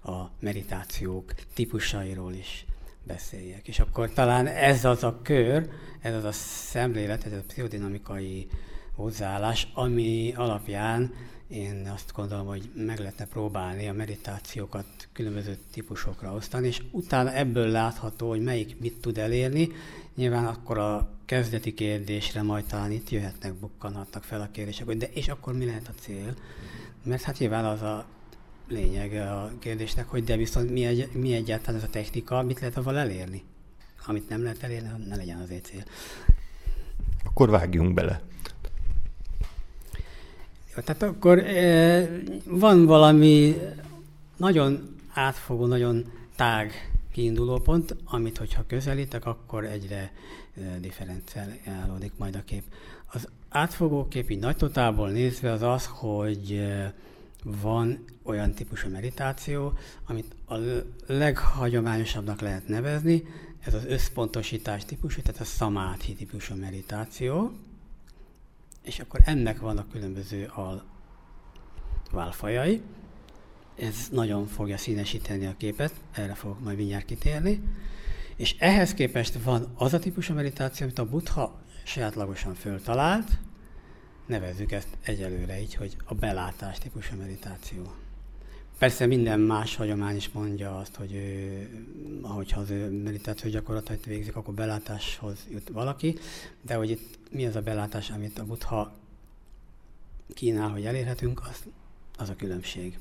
a meditációk típusairól is beszéljek. És akkor talán ez az a kör, ez az a szemlélet, ez a pszichodinamikai hozzáállás, ami alapján én azt gondolom, hogy meg lehetne próbálni a meditációkat különböző típusokra osztani, és utána ebből látható, hogy melyik mit tud elérni. Nyilván akkor a kezdeti kérdésre majd talán itt jöhetnek, bukkanhatnak fel a kérdések, hogy de és akkor mi lehet a cél? Mert hát nyilván az a lényeg a kérdésnek, hogy de viszont mi, egy, mi egyáltalán ez a technika, mit lehet avval elérni? Amit nem lehet elérni, ne legyen az cél. Akkor vágjunk bele. Jó, tehát akkor e, van valami nagyon átfogó, nagyon tág kiinduló pont, amit hogyha közelítek, akkor egyre differenciálódik majd a kép. Az átfogó kép így nagy totálból nézve az az, hogy van olyan típusú meditáció, amit a leghagyományosabbnak lehet nevezni, ez az összpontosítás típusú, tehát a szamáthi típusú meditáció, és akkor ennek vannak különböző a válfajai. Ez nagyon fogja színesíteni a képet, erre fogok majd mindjárt kitérni. És ehhez képest van az a típusú meditáció, amit a buddha sajátlagosan föltalált, nevezzük ezt egyelőre így, hogy a belátás típusú meditáció. Persze minden más hagyomány is mondja azt, hogy ő, ahogyha az ő meditáció gyakorlatait végzik, akkor belátáshoz jut valaki, de hogy itt mi az a belátás, amit a buddha kínál, hogy elérhetünk, az, az a különbség.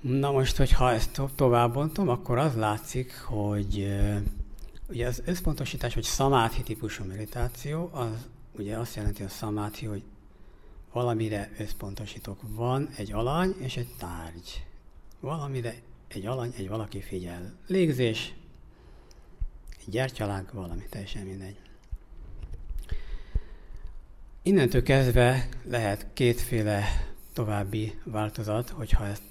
Na most, hogyha ezt tovább bontom, akkor az látszik, hogy ugye az összpontosítás, hogy szamáthi típusú meditáció, az ugye azt jelenti a szamáthi, hogy valamire összpontosítok. Van egy alany és egy tárgy. Valamire egy alany, egy valaki figyel. Légzés, egy gyertyalánk, valami, teljesen mindegy. Innentől kezdve lehet kétféle további változat, hogyha ezt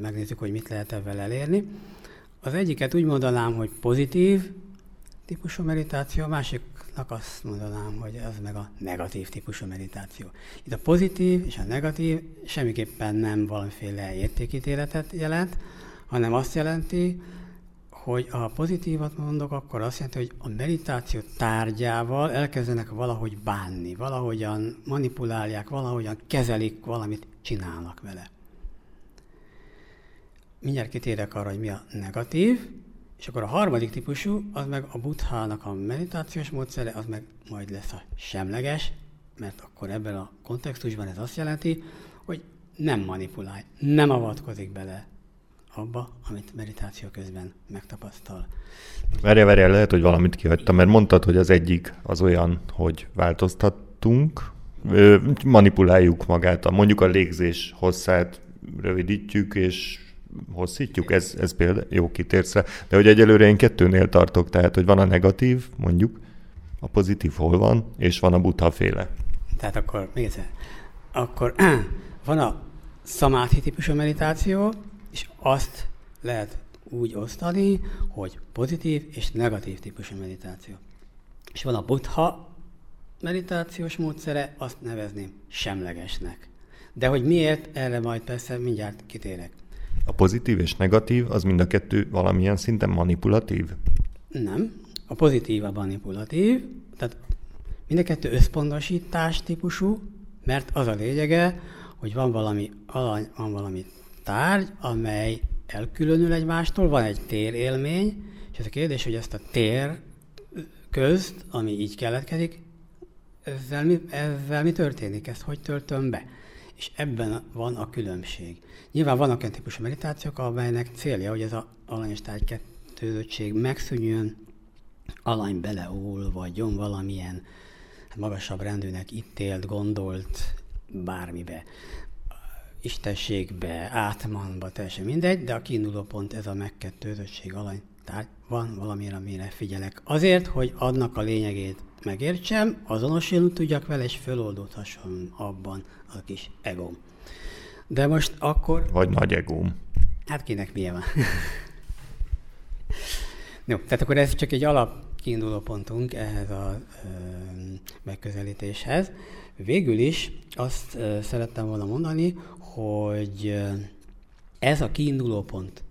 megnézzük, hogy mit lehet ebben elérni. Az egyiket úgy mondanám, hogy pozitív típusú meditáció, a másik másodiknak azt mondanám, hogy ez meg a negatív típusú meditáció. Itt a pozitív és a negatív semmiképpen nem valamiféle értékítéletet jelent, hanem azt jelenti, hogy ha pozitívat mondok, akkor azt jelenti, hogy a meditáció tárgyával elkezdenek valahogy bánni, valahogyan manipulálják, valahogyan kezelik, valamit csinálnak vele. Mindjárt kitérek arra, hogy mi a negatív, és akkor a harmadik típusú, az meg a buddhának a meditációs módszere, az meg majd lesz a semleges, mert akkor ebben a kontextusban ez azt jelenti, hogy nem manipulál, nem avatkozik bele abba, amit meditáció közben megtapasztal. Várja, várja, lehet, hogy valamit kihagytam, mert mondtad, hogy az egyik az olyan, hogy változtattunk, manipuláljuk magát, a, mondjuk a légzés hosszát rövidítjük, és hosszítjuk, ez, ez például jó kitérsz. De hogy egyelőre én kettőnél tartok, tehát hogy van a negatív, mondjuk, a pozitív hol van, és van a buddha féle. Tehát akkor, még egyszer, akkor [CLEARS THROAT] van a szamáthi típusú meditáció, és azt lehet úgy osztani, hogy pozitív és negatív típusú meditáció. És van a buddha meditációs módszere, azt nevezném semlegesnek. De hogy miért, erre majd persze mindjárt kitérek. A pozitív és negatív, az mind a kettő valamilyen szinten manipulatív? Nem. A pozitív a manipulatív, tehát mind a kettő összpontosítás típusú, mert az a lényege, hogy van valami alany, van valami tárgy, amely elkülönül egymástól, van egy térélmény, és ez a kérdés, hogy ezt a tér közt, ami így keletkezik, ezzel mi, ezzel mi történik, ezt hogy töltöm be? És ebben van a különbség. Nyilván vannak olyan típusú meditációk, amelynek célja, hogy ez az alanyos kettőzöttség megszűnjön, alany beleolvadjon valamilyen magasabb rendűnek ítélt, gondolt bármibe, istenségbe, átmanba, teljesen mindegy, de a kiinduló pont ez a megkettőzöttség alany. Tehát van valamire, amire figyelek. Azért, hogy adnak a lényegét megértsem, azonosulni tudjak vele, és föloldódhasson abban a kis egóm. De most akkor... Vagy nagy egóm. Hát kinek milyen van. [LAUGHS] Jó, tehát akkor ez csak egy alap kiinduló pontunk ehhez a ö, megközelítéshez. Végül is azt ö, szerettem volna mondani, hogy ö, ez a kiinduló pont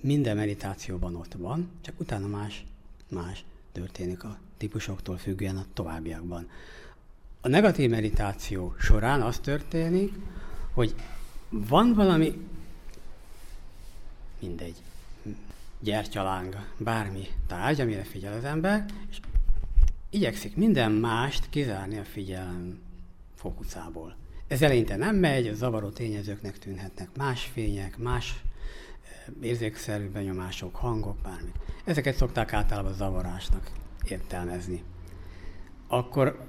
minden meditációban ott van, csak utána más, más történik a típusoktól függően a továbbiakban. A negatív meditáció során az történik, hogy van valami, mindegy, gyertyaláng, bármi tárgy, amire figyel az ember, és igyekszik minden mást kizárni a figyelem fókuszából. Ez eleinte nem megy, a zavaró tényezőknek tűnhetnek más fények, más érzékszerű benyomások, hangok, bármi. Ezeket szokták általában zavarásnak értelmezni. Akkor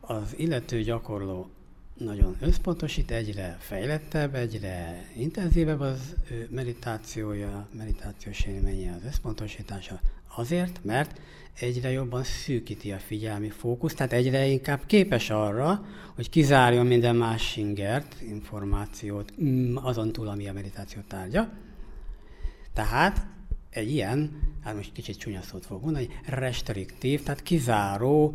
az illető gyakorló nagyon összpontosít, egyre fejlettebb, egyre intenzívebb az ő meditációja, meditációs élménye, az összpontosítása. Azért, mert egyre jobban szűkíti a figyelmi fókusz, tehát egyre inkább képes arra, hogy kizárjon minden más singert, információt, mm, azon túl, ami a meditáció tárgya. Tehát egy ilyen, hát most kicsit csúnya szót fogok mondani, restriktív, tehát kizáró,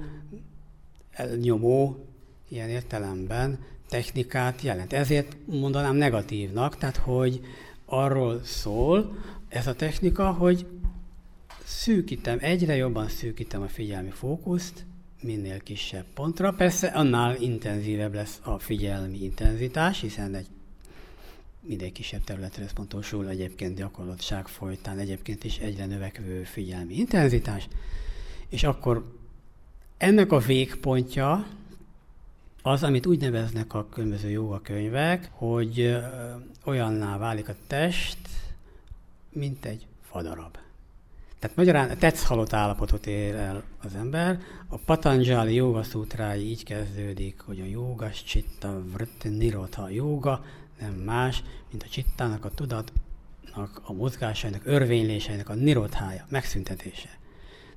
nyomó ilyen értelemben technikát jelent. Ezért mondanám negatívnak, tehát hogy arról szól ez a technika, hogy szűkítem, egyre jobban szűkítem a figyelmi fókuszt, minél kisebb pontra. Persze annál intenzívebb lesz a figyelmi intenzitás, hiszen egy mindegy kisebb területre összpontosul egyébként gyakorlatság folytán, egyébként is egyre növekvő figyelmi intenzitás, és akkor ennek a végpontja az, amit úgy neveznek a különböző jóga könyvek, hogy olyanná válik a test, mint egy fadarab. Tehát magyarán tetsz halott állapotot ér el az ember. A Patanjali Yoga Sutrái így kezdődik, hogy a joga chitta vritti nirotha. A joga nem más, mint a csittának, a tudatnak, a mozgásainak, örvényléseinek a nirothája, megszüntetése.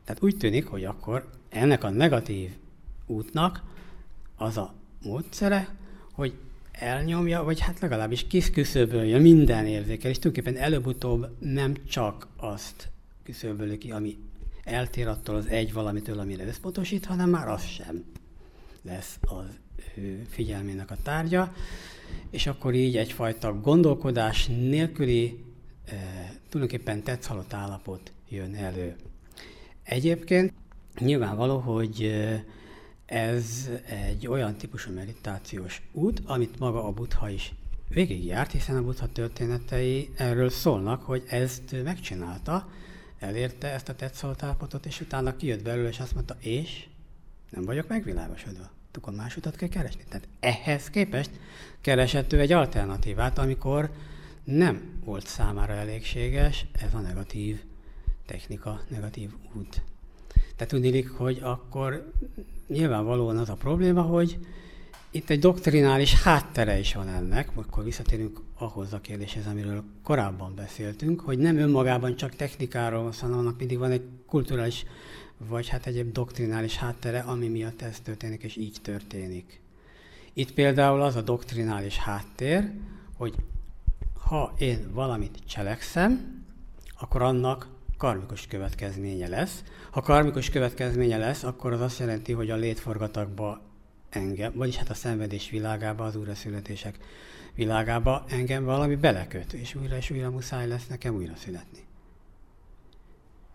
Tehát úgy tűnik, hogy akkor ennek a negatív útnak az a módszere, hogy elnyomja, vagy hát legalábbis kiszküszöbölje minden érzékel, és tulajdonképpen előbb-utóbb nem csak azt küszöböli ki, ami eltér attól az egy valamitől, amire összpontosít, hanem már az sem lesz az ő figyelmének a tárgya, és akkor így egyfajta gondolkodás nélküli, e, tulajdonképpen tetszhalott állapot jön elő. Egyébként nyilvánvaló, hogy e, ez egy olyan típusú meditációs út, amit maga a buddha is végigjárt, hiszen a buddha történetei erről szólnak, hogy ezt megcsinálta, elérte ezt a tetszalt állapotot, és utána kijött belőle, és azt mondta, és nem vagyok megvilágosodva. Akkor más utat kell keresni. Tehát ehhez képest keresett ő egy alternatívát, amikor nem volt számára elégséges ez a negatív technika, negatív út. Tehát tudnék, hogy akkor nyilvánvalóan az a probléma, hogy itt egy doktrinális háttere is van ennek, akkor visszatérünk ahhoz a kérdéshez, amiről korábban beszéltünk, hogy nem önmagában csak technikáról van hanem annak mindig van egy kulturális, vagy hát egyéb doktrinális háttere, ami miatt ez történik, és így történik. Itt például az a doktrinális háttér, hogy ha én valamit cselekszem, akkor annak karmikus következménye lesz. Ha karmikus következménye lesz, akkor az azt jelenti, hogy a létforgatagba engem, vagyis hát a szenvedés világába, az újraszületések világába engem valami beleköt, és újra és újra muszáj lesz nekem újra születni.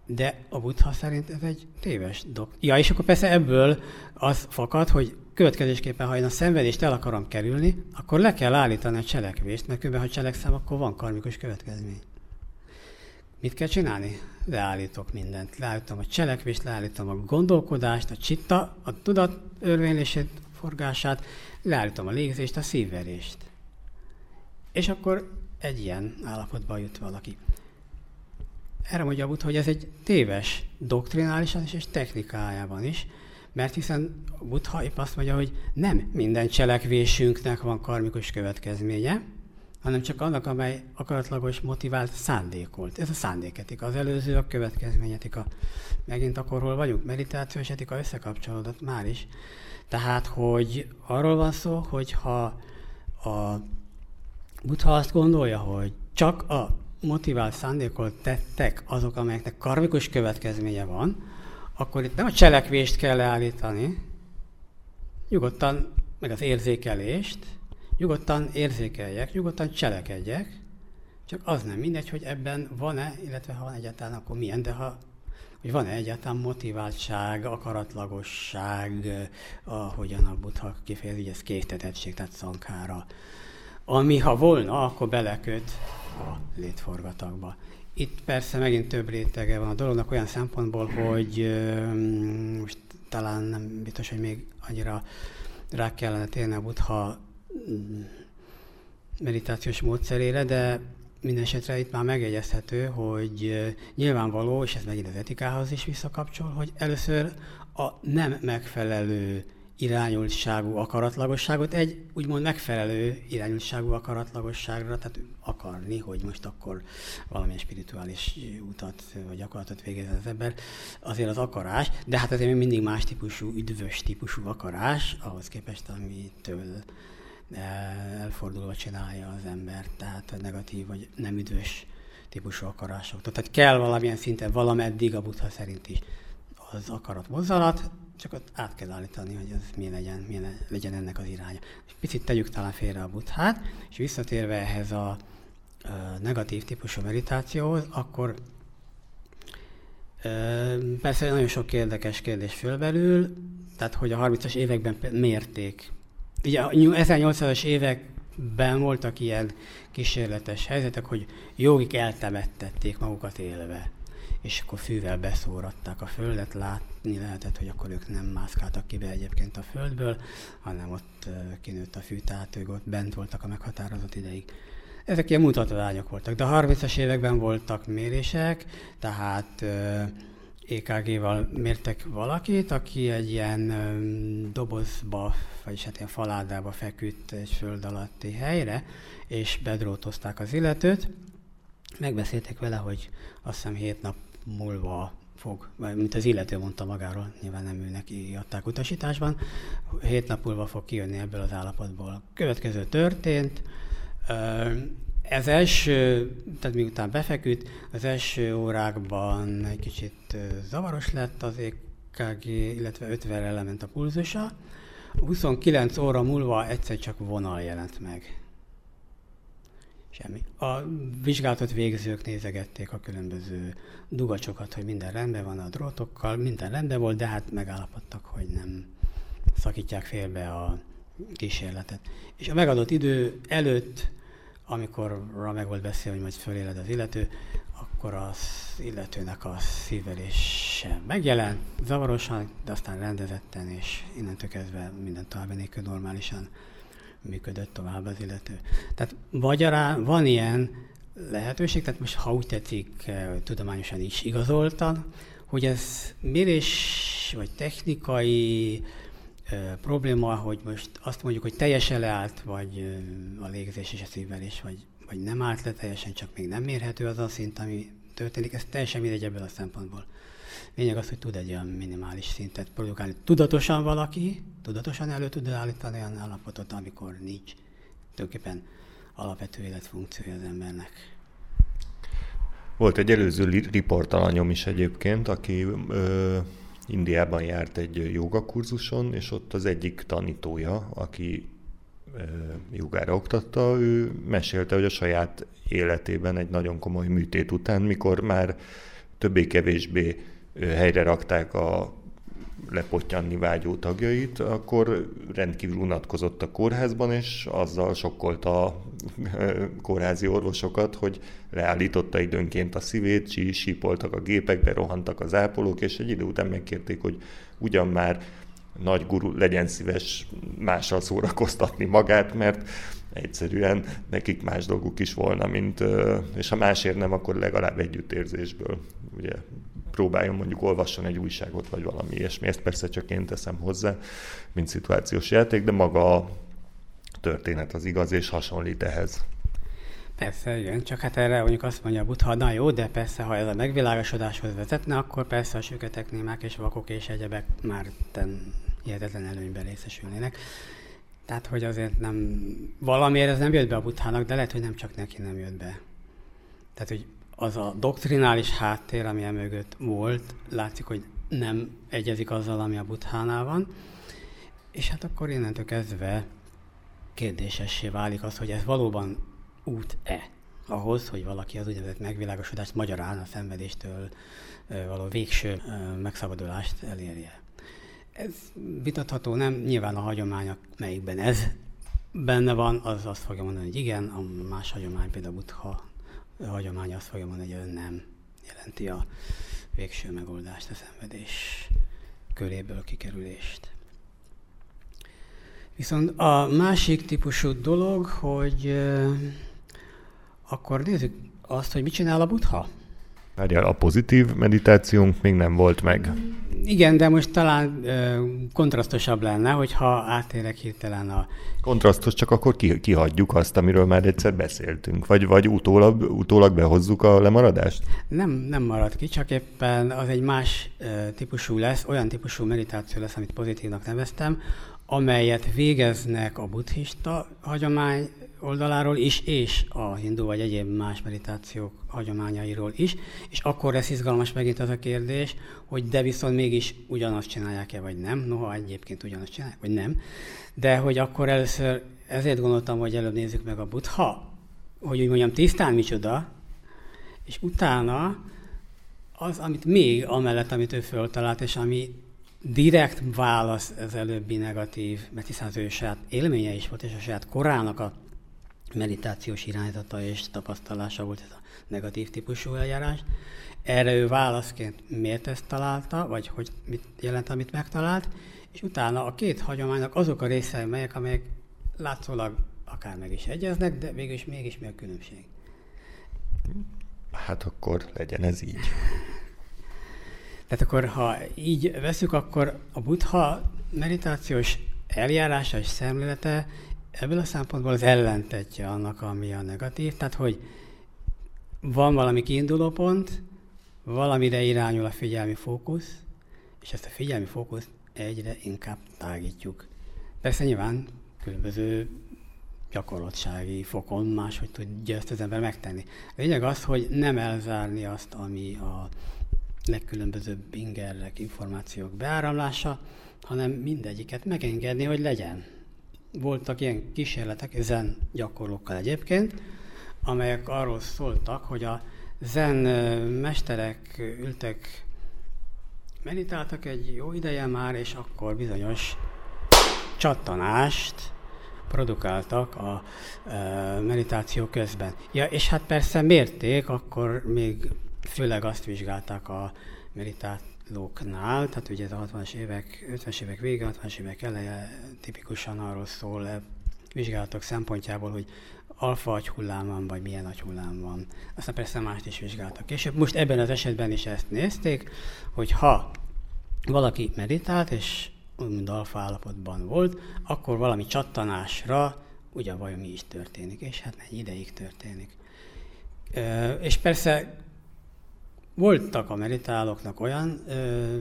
De a buddha szerint ez egy téves dolog. Ja, és akkor persze ebből az fakad, hogy következésképpen, ha én a szenvedést el akarom kerülni, akkor le kell állítani a cselekvést, mert különben, ha cselekszem, akkor van karmikus következmény. Mit kell csinálni? Leállítok mindent. Leállítom a cselekvést, leállítom a gondolkodást, a csitta, a tudat örvénylését, forgását, leállítom a légzést, a szívverést. És akkor egy ilyen állapotba jut valaki. Erre mondja Buddha, hogy ez egy téves doktrinálisan is és technikájában is, mert hiszen Buddha épp azt mondja, hogy nem minden cselekvésünknek van karmikus következménye, hanem csak annak, amely akaratlagos motivált szándékolt. Ez a szándéketika, az előző a következményetika. Megint akkor hol vagyunk? Meditációs etika összekapcsolódott már is. Tehát, hogy arról van szó, hogy ha a Buddha azt gondolja, hogy csak a motivált szándékolt tettek azok, amelyeknek karmikus következménye van, akkor itt nem a cselekvést kell leállítani, nyugodtan, meg az érzékelést, nyugodtan érzékeljek, nyugodtan cselekedjek, csak az nem mindegy, hogy ebben van-e, illetve ha van egyáltalán, akkor milyen, de ha hogy van-e egyáltalán motiváltság, akaratlagosság, ahogyan a Buddha kifejezi, ez késztetettség, tehát szankára. Ami ha volna, akkor beleköt a létforgatagba. Itt persze megint több rétege van a dolognak olyan szempontból, hogy most talán nem biztos, hogy még annyira rá kellene térni a Buddha mm, meditációs módszerére, de minden itt már megjegyezhető, hogy nyilvánvaló, és ez megint az etikához is visszakapcsol, hogy először a nem megfelelő irányultságú akaratlagosságot egy úgymond megfelelő irányultságú akaratlagosságra, tehát akarni, hogy most akkor valamilyen spirituális utat vagy gyakorlatot végez az ember, azért az akarás, de hát azért mindig más típusú, üdvös típusú akarás, ahhoz képest, amitől elfordulva csinálja az ember, tehát negatív vagy nem üdvös típusú akarások. Tehát kell valamilyen szinten, valameddig a buddha szerint is az akarat mozzanat, csak ott át kell állítani, hogy ez mi legyen, mi legyen ennek az iránya. És picit tegyük talán félre a buthát, és visszatérve ehhez a, a negatív típusú meditációhoz, akkor Persze nagyon sok érdekes kérdés fölbelül, tehát hogy a 30-as években mérték. Ugye a 1800-as években voltak ilyen kísérletes helyzetek, hogy jogik eltemettették magukat élve és akkor fűvel beszóratták a földet, látni lehetett, hogy akkor ők nem mászkáltak ki be egyébként a földből, hanem ott kinőtt a fű, tehát ők ott bent voltak a meghatározott ideig. Ezek ilyen mutatványok voltak, de a 30-as években voltak mérések, tehát EKG-val mértek valakit, aki egy ilyen dobozba, vagyis hát ilyen faládába feküdt egy föld alatti helyre, és bedrótozták az illetőt. Megbeszéltek vele, hogy azt hiszem hét nap múlva fog, mint az illető mondta magáról, nyilván nem ő neki adták utasításban, hét nap múlva fog kijönni ebből az állapotból. Következő történt, ez első, tehát miután befeküdt, az első órákban egy kicsit zavaros lett az EKG, illetve 50-re lement a pulzusa. 29 óra múlva egyszer csak vonal jelent meg. Semmi. A vizsgálatot végzők nézegették a különböző dugacsokat, hogy minden rendben van a drótokkal, minden rendben volt, de hát megállapodtak, hogy nem szakítják félbe a kísérletet. És a megadott idő előtt, amikor meg volt beszélve, hogy majd föléled az illető, akkor az illetőnek a szívelése megjelent, zavarosan, de aztán rendezetten, és innentől kezdve minden további nélkül normálisan működött tovább az illető. Tehát magyarán van ilyen lehetőség, tehát most ha úgy tetszik, eh, tudományosan is igazoltan, hogy ez mérés vagy technikai e, probléma, hogy most azt mondjuk, hogy teljesen leállt, vagy e, a légzés és a szívvelés, vagy, vagy nem állt le teljesen, csak még nem mérhető az a szint, ami történik. Ez teljesen mindegy ebből a szempontból. Lényeg az, hogy tud egy olyan minimális szintet produkálni. Tudatosan valaki, tudatosan elő tud állítani olyan állapotot, amikor nincs tulajdonképpen alapvető életfunkciója az embernek. Volt egy előző riportalanyom is egyébként, aki ö, Indiában járt egy jogakurzuson, és ott az egyik tanítója, aki jogára oktatta, ő mesélte, hogy a saját életében egy nagyon komoly műtét után, mikor már többé-kevésbé helyre rakták a lepottyanni vágyó tagjait, akkor rendkívül unatkozott a kórházban, és azzal sokkolta a kórházi orvosokat, hogy leállította időnként a szívét, sípoltak a gépekbe, rohantak az ápolók, és egy idő után megkérték, hogy ugyan már nagy guru legyen szíves mással szórakoztatni magát, mert egyszerűen nekik más dolguk is volna, mint, és ha másért nem, akkor legalább együttérzésből. Ugye próbáljon mondjuk olvasson egy újságot, vagy valami ilyesmi. Ezt persze csak én teszem hozzá, mint szituációs játék, de maga a történet az igaz, és hasonlít ehhez. Persze, igen, csak hát erre mondjuk azt mondja a Buddha, na jó, de persze, ha ez a megvilágosodáshoz vezetne, akkor persze a süketek, némák és vakok és egyebek már ten hihetetlen előnyben részesülnének. Tehát, hogy azért nem, valamiért ez nem jött be a Buddhának, de lehet, hogy nem csak neki nem jött be. Tehát, hogy az a doktrinális háttér, ami mögött volt, látszik, hogy nem egyezik azzal, ami a Buddhánál van, és hát akkor innentől kezdve kérdésessé válik az, hogy ez valóban út-e ahhoz, hogy valaki az úgynevezett megvilágosodást magyarán a szenvedéstől való végső megszabadulást elérje. Ez vitatható, nem? Nyilván a hagyomány, melyikben ez benne van, az azt fogja mondani, hogy igen, a más hagyomány, például a hagyomány azt fogja mondani, hogy nem jelenti a végső megoldást, a szenvedés köréből kikerülést. Viszont a másik típusú dolog, hogy akkor nézzük azt, hogy mit csinál a buddha. Várjál, a pozitív meditációnk még nem volt meg. Igen, de most talán ö, kontrasztosabb lenne, hogyha átérek hirtelen a... Kontrasztos, csak akkor ki, kihagyjuk azt, amiről már egyszer beszéltünk, vagy, vagy utólag, utólag behozzuk a lemaradást? Nem, nem marad ki, csak éppen az egy más ö, típusú lesz, olyan típusú meditáció lesz, amit pozitívnak neveztem, amelyet végeznek a buddhista hagyomány oldaláról is, és a hindu vagy egyéb más meditációk hagyományairól is, és akkor lesz izgalmas megint az a kérdés, hogy de viszont mégis ugyanazt csinálják-e, vagy nem, noha egyébként ugyanazt csinálják, vagy nem, de hogy akkor először, ezért gondoltam, hogy előbb nézzük meg a buddha, hogy úgy mondjam, tisztán micsoda, és utána az, amit még amellett, amit ő föltalált, és ami direkt válasz az előbbi negatív, mert hiszen az ő saját élménye is volt, és a saját korának a meditációs irányzata és tapasztalása volt ez a negatív típusú eljárás. Erre ő válaszként miért ezt találta, vagy hogy mit jelent, amit megtalált, és utána a két hagyománynak azok a részei, melyek, amelyek látszólag akár meg is egyeznek, de végülis mégis mi a különbség? Hát akkor legyen ez így. [LAUGHS] Tehát akkor, ha így veszük, akkor a buddha meditációs eljárása és szemlélete ebből a szempontból az ellentetje annak, ami a negatív. Tehát, hogy van valami kiinduló pont, valamire irányul a figyelmi fókusz, és ezt a figyelmi fókuszt egyre inkább tágítjuk. Persze nyilván különböző gyakorlatsági fokon máshogy tudja ezt az ember megtenni. A lényeg az, hogy nem elzárni azt, ami a legkülönbözőbb ingerek, információk beáramlása, hanem mindegyiket megengedni, hogy legyen. Voltak ilyen kísérletek, zen gyakorlókkal egyébként, amelyek arról szóltak, hogy a zen mesterek ültek, meditáltak egy jó ideje már, és akkor bizonyos csattanást produkáltak a meditáció közben. Ja, és hát persze mérték, akkor még főleg azt vizsgálták a meditálóknál, tehát ugye ez a 60-as évek, 50-es évek vége, 60-as évek eleje tipikusan arról szól e vizsgálatok szempontjából, hogy alfa agyhullám van, vagy milyen agyhullám van. Aztán persze mást is vizsgáltak. És most ebben az esetben is ezt nézték, hogy ha valaki meditált, és úgymond alfa állapotban volt, akkor valami csattanásra ugye vajon mi is történik, és hát egy ideig történik. És persze voltak a meditálóknak olyan ö,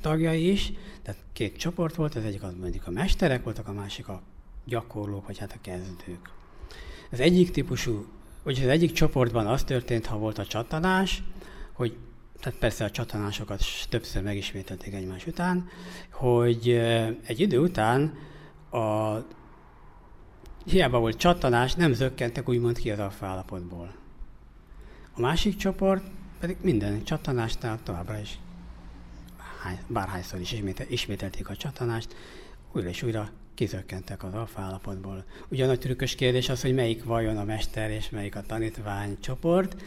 tagjai is, tehát két csoport volt, az egyik az mondjuk a mesterek voltak, a másik a gyakorlók, vagy hát a kezdők. Az egyik típusú, vagy az egyik csoportban az történt, ha volt a csatanás, hogy tehát persze a csatanásokat többször megismételték egymás után, hogy egy idő után a hiába volt csatanás, nem zökkentek úgymond ki az alfa állapotból. A másik csoport pedig minden csatanásnál továbbra is, bárhányszor is ismételték a csatanást, újra és újra kizökkentek az alfa állapotból. Ugye a nagy trükkös kérdés az, hogy melyik vajon a mester és melyik a tanítvány csoport,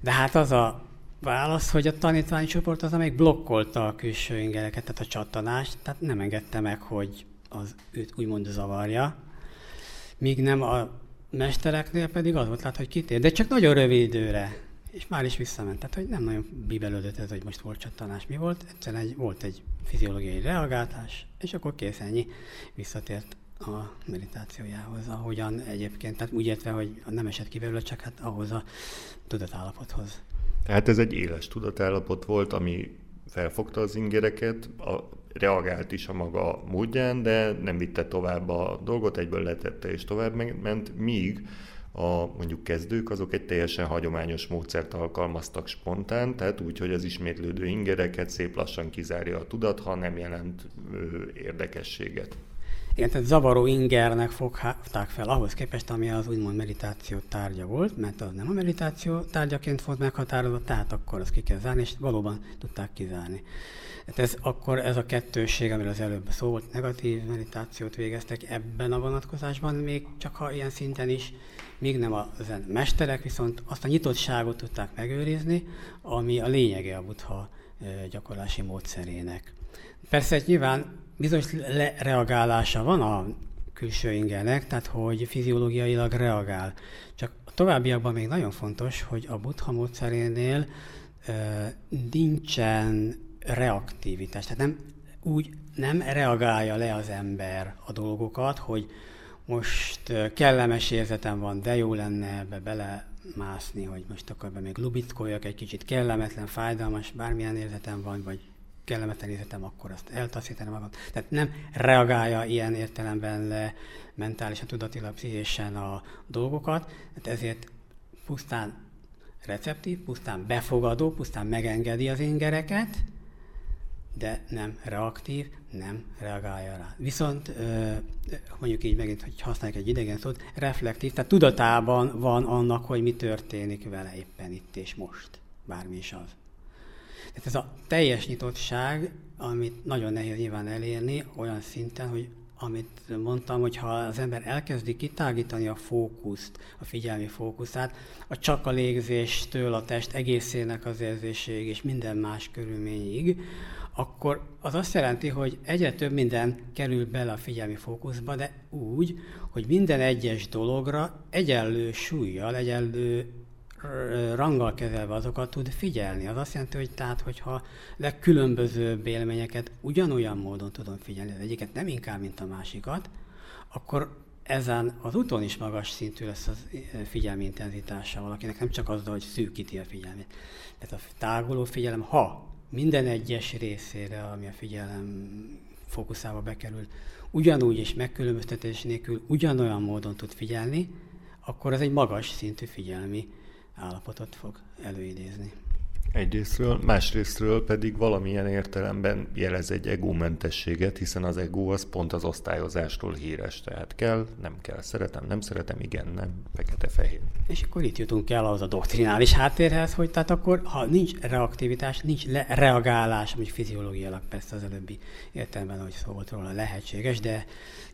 de hát az a válasz, hogy a tanítvány csoport az, amelyik blokkolta a külső ingereket, tehát a csattanást, tehát nem engedte meg, hogy az őt úgymond zavarja, míg nem a mestereknél pedig az volt lát, hogy kitér, de csak nagyon rövid időre és már is visszament. Tehát, hogy nem nagyon bibelődött ez, hogy most volt csattanás, mi volt. Egyszerűen egy, volt egy fiziológiai reagálás, és akkor kész ennyi. Visszatért a meditációjához, ahogyan egyébként, tehát úgy értve, hogy nem esett ki belőle, csak hát ahhoz a tudatállapothoz. Tehát ez egy éles tudatállapot volt, ami felfogta az ingereket, a, reagált is a maga módján, de nem vitte tovább a dolgot, egyből letette és tovább ment, míg a mondjuk kezdők azok egy teljesen hagyományos módszert alkalmaztak spontán, tehát úgy, hogy az ismétlődő ingereket szép lassan kizárja a tudat, ha nem jelent ö, érdekességet. Igen, tehát zavaró ingernek fogták fel ahhoz képest, ami az úgymond meditáció tárgya volt, mert az nem a meditáció tárgyaként volt meghatározva, tehát akkor azt ki kell zárni, és valóban tudták kizárni. Hát ez akkor ez a kettőség, amiről az előbb szó volt, negatív meditációt végeztek ebben a vonatkozásban, még csak ha ilyen szinten is, még nem a zen mesterek, viszont azt a nyitottságot tudták megőrizni, ami a lényege a buddha gyakorlási módszerének. Persze nyilván bizonyos reagálása van a külső ingernek, tehát hogy fiziológiailag reagál. Csak a továbbiakban még nagyon fontos, hogy a buddha módszerénél e, nincsen reaktivitás, tehát nem úgy nem reagálja le az ember a dolgokat, hogy most kellemes érzetem van, de jó lenne ebbe belemászni, hogy most akkor be még lubickoljak egy kicsit kellemetlen, fájdalmas, bármilyen érzetem van, vagy kellemetlen érzetem, akkor azt eltaszítanom magam. Tehát nem reagálja ilyen értelemben le mentálisan, tudatilag, pszichésen a dolgokat, tehát ezért pusztán receptív, pusztán befogadó, pusztán megengedi az ingereket, de nem reaktív, nem reagálja rá. Viszont mondjuk így megint, hogy használjuk egy idegen szót, reflektív, tehát tudatában van annak, hogy mi történik vele éppen itt és most, bármi is az. Tehát ez a teljes nyitottság, amit nagyon nehéz nyilván elérni, olyan szinten, hogy amit mondtam, hogy ha az ember elkezdi kitágítani a fókuszt, a figyelmi fókuszát, a csak a légzéstől a test egészének az érzéséig és minden más körülményig, akkor az azt jelenti, hogy egyre több minden kerül bele a figyelmi fókuszba, de úgy, hogy minden egyes dologra egyenlő súlyjal, egyenlő ranggal kezelve azokat tud figyelni. Az azt jelenti, hogy tehát, hogyha legkülönbözőbb élményeket ugyanolyan módon tudom figyelni, az egyiket nem inkább, mint a másikat, akkor ezen az úton is magas szintű lesz a figyelmi intenzitása valakinek, nem csak azzal, hogy szűkíti a figyelmét. Tehát a táguló figyelem, ha minden egyes részére, ami a figyelem fókuszába bekerül, ugyanúgy és megkülönböztetés nélkül ugyanolyan módon tud figyelni, akkor ez egy magas szintű figyelmi állapotot fog előidézni. Egyrésztről, másrésztről pedig valamilyen értelemben jelez egy egómentességet, hiszen az ego az pont az osztályozástól híres. Tehát kell, nem kell, szeretem, nem szeretem, igen, nem, fekete-fehér. És akkor itt jutunk el az a doktrinális háttérhez, hogy tehát akkor, ha nincs reaktivitás, nincs le- reagálás, ami fiziológiailag persze az előbbi értelemben, hogy szó volt róla, lehetséges, de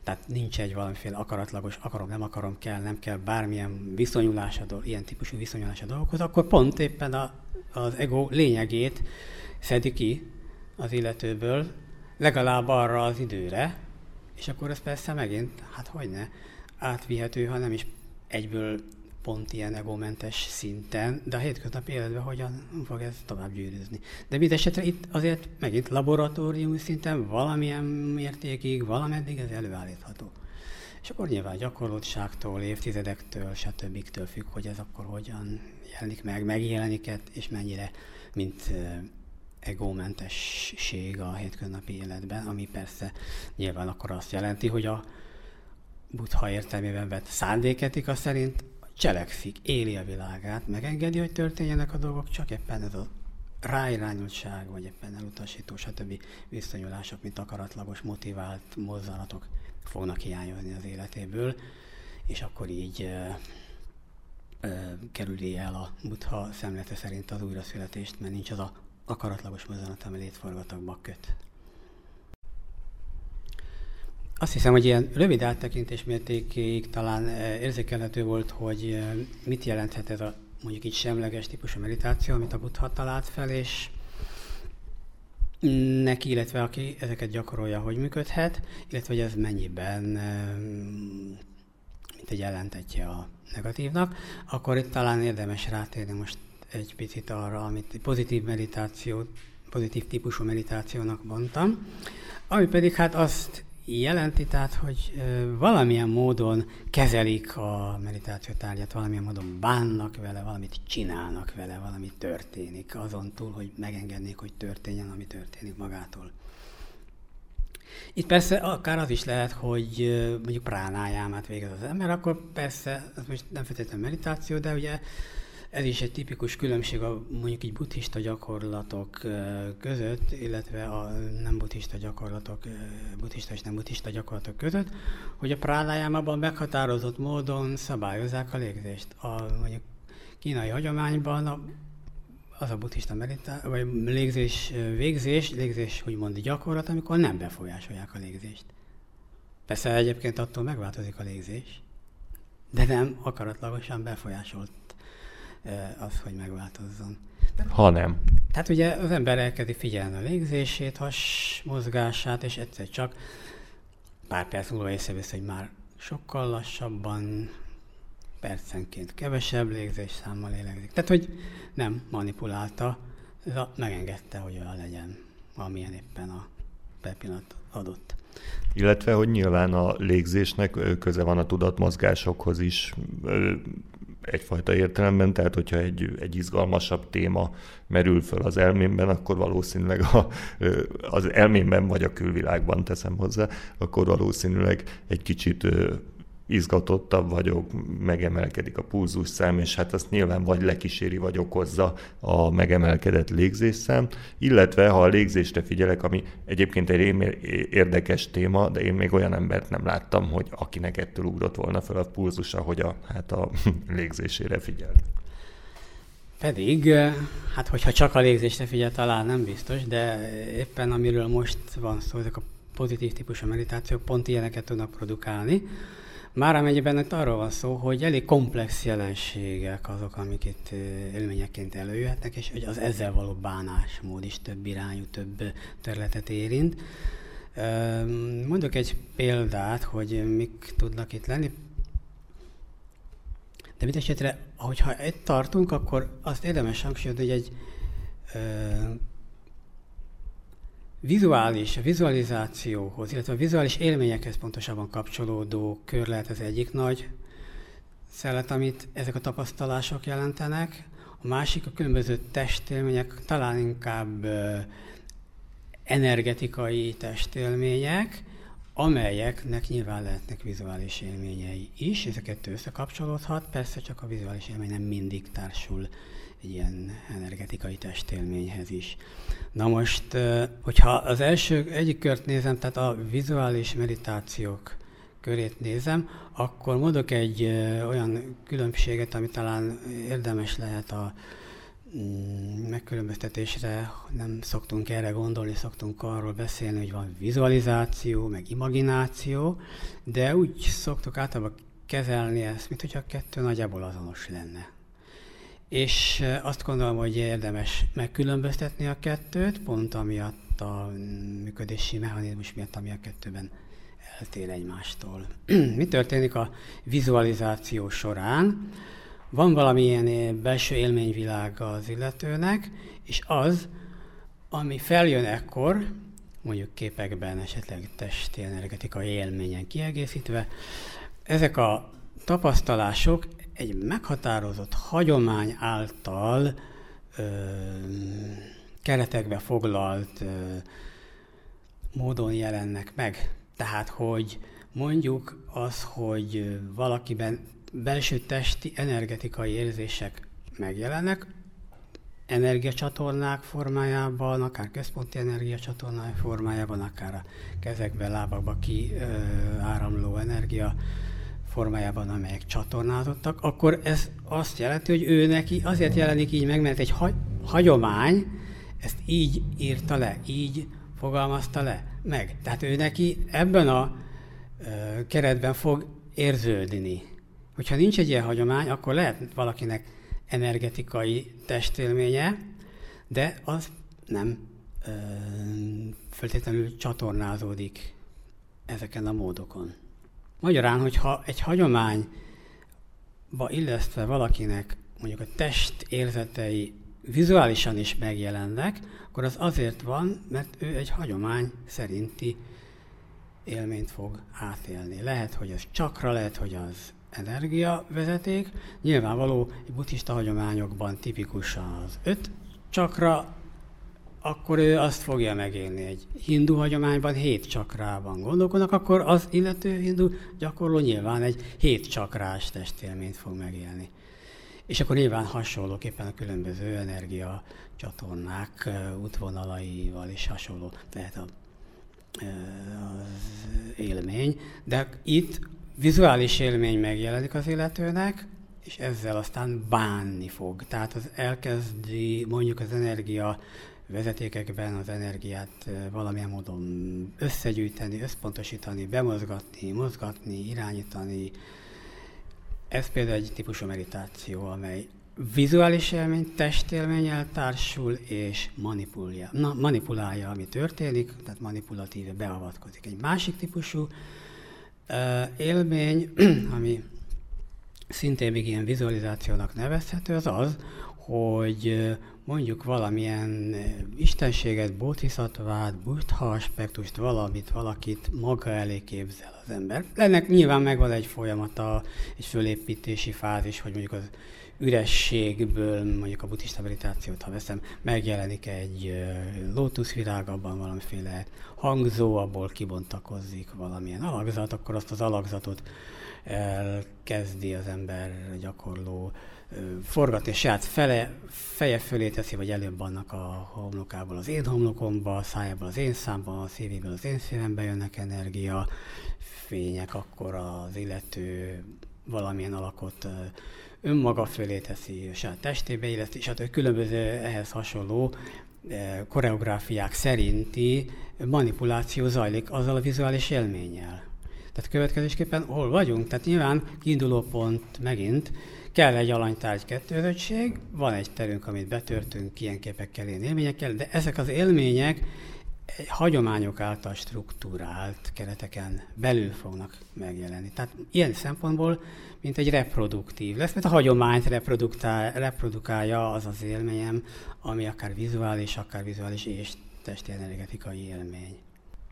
tehát nincs egy valamiféle akaratlagos, akarom, nem akarom, kell, nem kell, bármilyen viszonyulás, ilyen típusú viszonyulás a akkor pont éppen a az ego lényegét szedi ki az illetőből, legalább arra az időre, és akkor ez persze megint, hát hogy ne, átvihető, ha nem is egyből pont ilyen egomentes szinten, de a hétköznapi életben hogyan fog ez tovább gyűrűzni. De mindesetre itt azért megint laboratóriumi szinten valamilyen mértékig, valameddig ez előállítható. És akkor nyilván gyakorlottságtól, évtizedektől, stb. függ, hogy ez akkor hogyan jelenik meg, megjelenik és mennyire, mint egómentesség a hétköznapi életben, ami persze nyilván akkor azt jelenti, hogy a buddha értelmében vett szándéketika szerint cselekszik, éli a világát, megengedi, hogy történjenek a dolgok, csak éppen ez a ráirányultság, vagy éppen elutasító, stb. viszonyulások, mint akaratlagos, motivált mozzanatok fognak hiányozni az életéből, és akkor így kerüli el a buddha szemlete szerint az újraszületést, mert nincs az a akaratlagos mozzanat, ami létforgatagba köt. Azt hiszem, hogy ilyen rövid áttekintés mértékéig talán érzékelhető volt, hogy mit jelenthet ez a mondjuk így semleges típusú meditáció, amit a Buddha talált fel, és neki, illetve aki ezeket gyakorolja, hogy működhet, illetve hogy ez mennyiben mint egy ellentetje a negatívnak, akkor itt talán érdemes rátérni most egy picit arra, amit pozitív meditáció, pozitív típusú meditációnak mondtam, ami pedig hát azt jelenti, tehát hogy valamilyen módon kezelik a meditáció tárgyat, valamilyen módon bánnak vele, valamit csinálnak vele, valami történik, azon túl, hogy megengednék, hogy történjen, ami történik magától. Itt persze akár az is lehet, hogy mondjuk pránájámát végez az ember, akkor persze, ez most nem feltétlenül meditáció, de ugye ez is egy tipikus különbség a mondjuk így buddhista gyakorlatok között, illetve a nem buddhista gyakorlatok, buddhista és nem buddhista gyakorlatok között, hogy a pránájámában meghatározott módon szabályozzák a légzést. A mondjuk kínai hagyományban a, az a buddhista meditá- vagy légzés végzés, légzés úgymond gyakorlat, amikor nem befolyásolják a légzést. Persze egyébként attól megváltozik a légzés, de nem akaratlagosan befolyásolt az, hogy megváltozzon. Ha nem. Tehát ugye az ember elkezdi figyelni a légzését, has mozgását, és egyszer csak pár perc múlva észrevesz, hogy már sokkal lassabban, percenként kevesebb légzés számmal lélegzik. Tehát, hogy nem manipulálta, megengedte, hogy olyan legyen, amilyen éppen a pillanat adott. Illetve, hogy nyilván a légzésnek köze van a tudatmozgásokhoz is, egyfajta értelemben, tehát hogyha egy, egy izgalmasabb téma merül föl az elmémben, akkor valószínűleg a, az elmémben vagy a külvilágban teszem hozzá, akkor valószínűleg egy kicsit izgatottabb vagyok, megemelkedik a pulzusszám, és hát azt nyilván vagy lekíséri, vagy okozza a megemelkedett légzésszám, illetve ha a légzésre figyelek, ami egyébként egy érdekes téma, de én még olyan embert nem láttam, hogy akinek ettől ugrott volna fel a pulzusa, hogy a, hát a [LAUGHS] légzésére figyel. Pedig, hát hogyha csak a légzésre figyel, talán nem biztos, de éppen amiről most van szó, ezek a pozitív típusú meditációk pont ilyeneket tudnak produkálni, már amennyiben itt arról van szó, hogy elég komplex jelenségek azok, amik itt élményeként előjöhetnek, és hogy az ezzel való bánásmód is több irányú, több területet érint. Mondok egy példát, hogy mik tudnak itt lenni. De mit esetre, hogyha itt tartunk, akkor azt érdemes hangsúlyozni, hogy egy vizuális, a vizualizációhoz, illetve a vizuális élményekhez pontosabban kapcsolódó kör lehet az egyik nagy szellet, amit ezek a tapasztalások jelentenek. A másik a különböző testélmények, talán inkább energetikai testélmények, amelyeknek nyilván lehetnek vizuális élményei is, ezeket összekapcsolódhat, persze csak a vizuális élmény nem mindig társul egy ilyen energetikai testélményhez is. Na most, hogyha az első egyik kört nézem, tehát a vizuális meditációk körét nézem, akkor mondok egy olyan különbséget, ami talán érdemes lehet a mm, megkülönböztetésre, nem szoktunk erre gondolni, szoktunk arról beszélni, hogy van vizualizáció, meg imagináció, de úgy szoktuk általában kezelni ezt, mint a kettő nagyjából azonos lenne. És azt gondolom, hogy érdemes megkülönböztetni a kettőt, pont amiatt a működési mechanizmus miatt, ami a kettőben eltér egymástól. [CLEARS THROAT] Mi történik a vizualizáció során? Van valamilyen belső élményvilág az illetőnek, és az, ami feljön ekkor, mondjuk képekben, esetleg testi energetikai élményen kiegészítve, ezek a tapasztalások egy meghatározott hagyomány által ö, keretekbe foglalt ö, módon jelennek meg. Tehát, hogy mondjuk az, hogy valakiben belső testi energetikai érzések megjelennek, energiacsatornák formájában, akár központi energiacsatornák formájában, akár a kezekbe, lábakba kiáramló energia formájában, amelyek csatornázottak, akkor ez azt jelenti, hogy ő neki azért jelenik így meg, mert egy hagy, hagyomány ezt így írta le, így fogalmazta le meg. Tehát ő neki ebben a ö, keretben fog érződni. Hogyha nincs egy ilyen hagyomány, akkor lehet valakinek energetikai testélménye, de az nem ö, feltétlenül csatornázódik ezeken a módokon. Magyarán, hogyha egy hagyományba illesztve valakinek mondjuk a test érzetei vizuálisan is megjelennek, akkor az azért van, mert ő egy hagyomány szerinti élményt fog átélni. Lehet, hogy ez csakra, lehet, hogy az energiavezeték. Nyilvánvaló, buddhista hagyományokban tipikus az öt csakra, akkor ő azt fogja megélni. Egy hindu hagyományban hét csakrában gondolkodnak, akkor az illető hindu gyakorló nyilván egy hét csakrás testélményt fog megélni. És akkor nyilván hasonlóképpen a különböző energia csatornák útvonalaival is hasonló lehet a, az élmény, de itt vizuális élmény megjelenik az illetőnek, és ezzel aztán bánni fog. Tehát az elkezdi mondjuk az energia vezetékekben az energiát valamilyen módon összegyűjteni, összpontosítani, bemozgatni, mozgatni, irányítani. Ez például egy típusú meditáció, amely vizuális élmény, testélménnyel társul és manipulálja, na, manipulálja, ami történik, tehát manipulatíve beavatkozik. Egy másik típusú uh, élmény, [CLEARS THROAT] ami szintén még ilyen vizualizációnak nevezhető, az az, hogy mondjuk valamilyen istenséget, bodhisattvát, buddha aspektust, valamit, valakit maga elé képzel az ember. Ennek nyilván megvan egy folyamata, egy fölépítési fázis, hogy mondjuk az ürességből, mondjuk a buddhista meditációt, ha veszem, megjelenik egy lótuszvirág, abban valamiféle hangzó, abból kibontakozik valamilyen alakzat, akkor azt az alakzatot elkezdi az ember gyakorló forgatni, és saját fele, feje fölé teszi, vagy előbb annak a homlokából az én homlokomba, a szájából az én számba, a szívéből az én szívembe jönnek energia, fények, akkor az illető valamilyen alakot önmaga fölé teszi, saját testébe illeszti, és hát különböző ehhez hasonló koreográfiák szerinti manipuláció zajlik azzal a vizuális élménnyel. Tehát következésképpen hol vagyunk? Tehát nyilván kiinduló pont megint kell egy alanytárgy kettőzöttség, van egy terünk, amit betörtünk ilyen képekkel, ilyen élményekkel, de ezek az élmények hagyományok által struktúrált kereteken belül fognak megjelenni. Tehát ilyen szempontból, mint egy reproduktív lesz, mert a hagyományt reprodukálja az az élményem, ami akár vizuális, akár vizuális és testi energetikai élmény.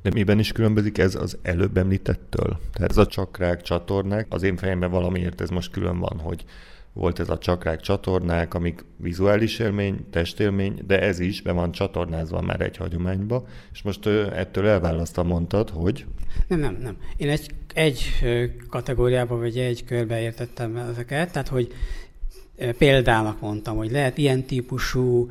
De miben is különbözik ez az előbb említettől? Tehát ez a csakrák, csatornák, az én fejemben valamiért ez most külön van, hogy volt ez a csakrák csatornák, amik vizuális élmény, testélmény, de ez is be van csatornázva már egy hagyományba, és most ettől elválasztva mondtad, hogy... Nem, nem, nem. Én egy, egy kategóriába vagy egy körbe értettem ezeket, tehát hogy példának mondtam, hogy lehet ilyen típusú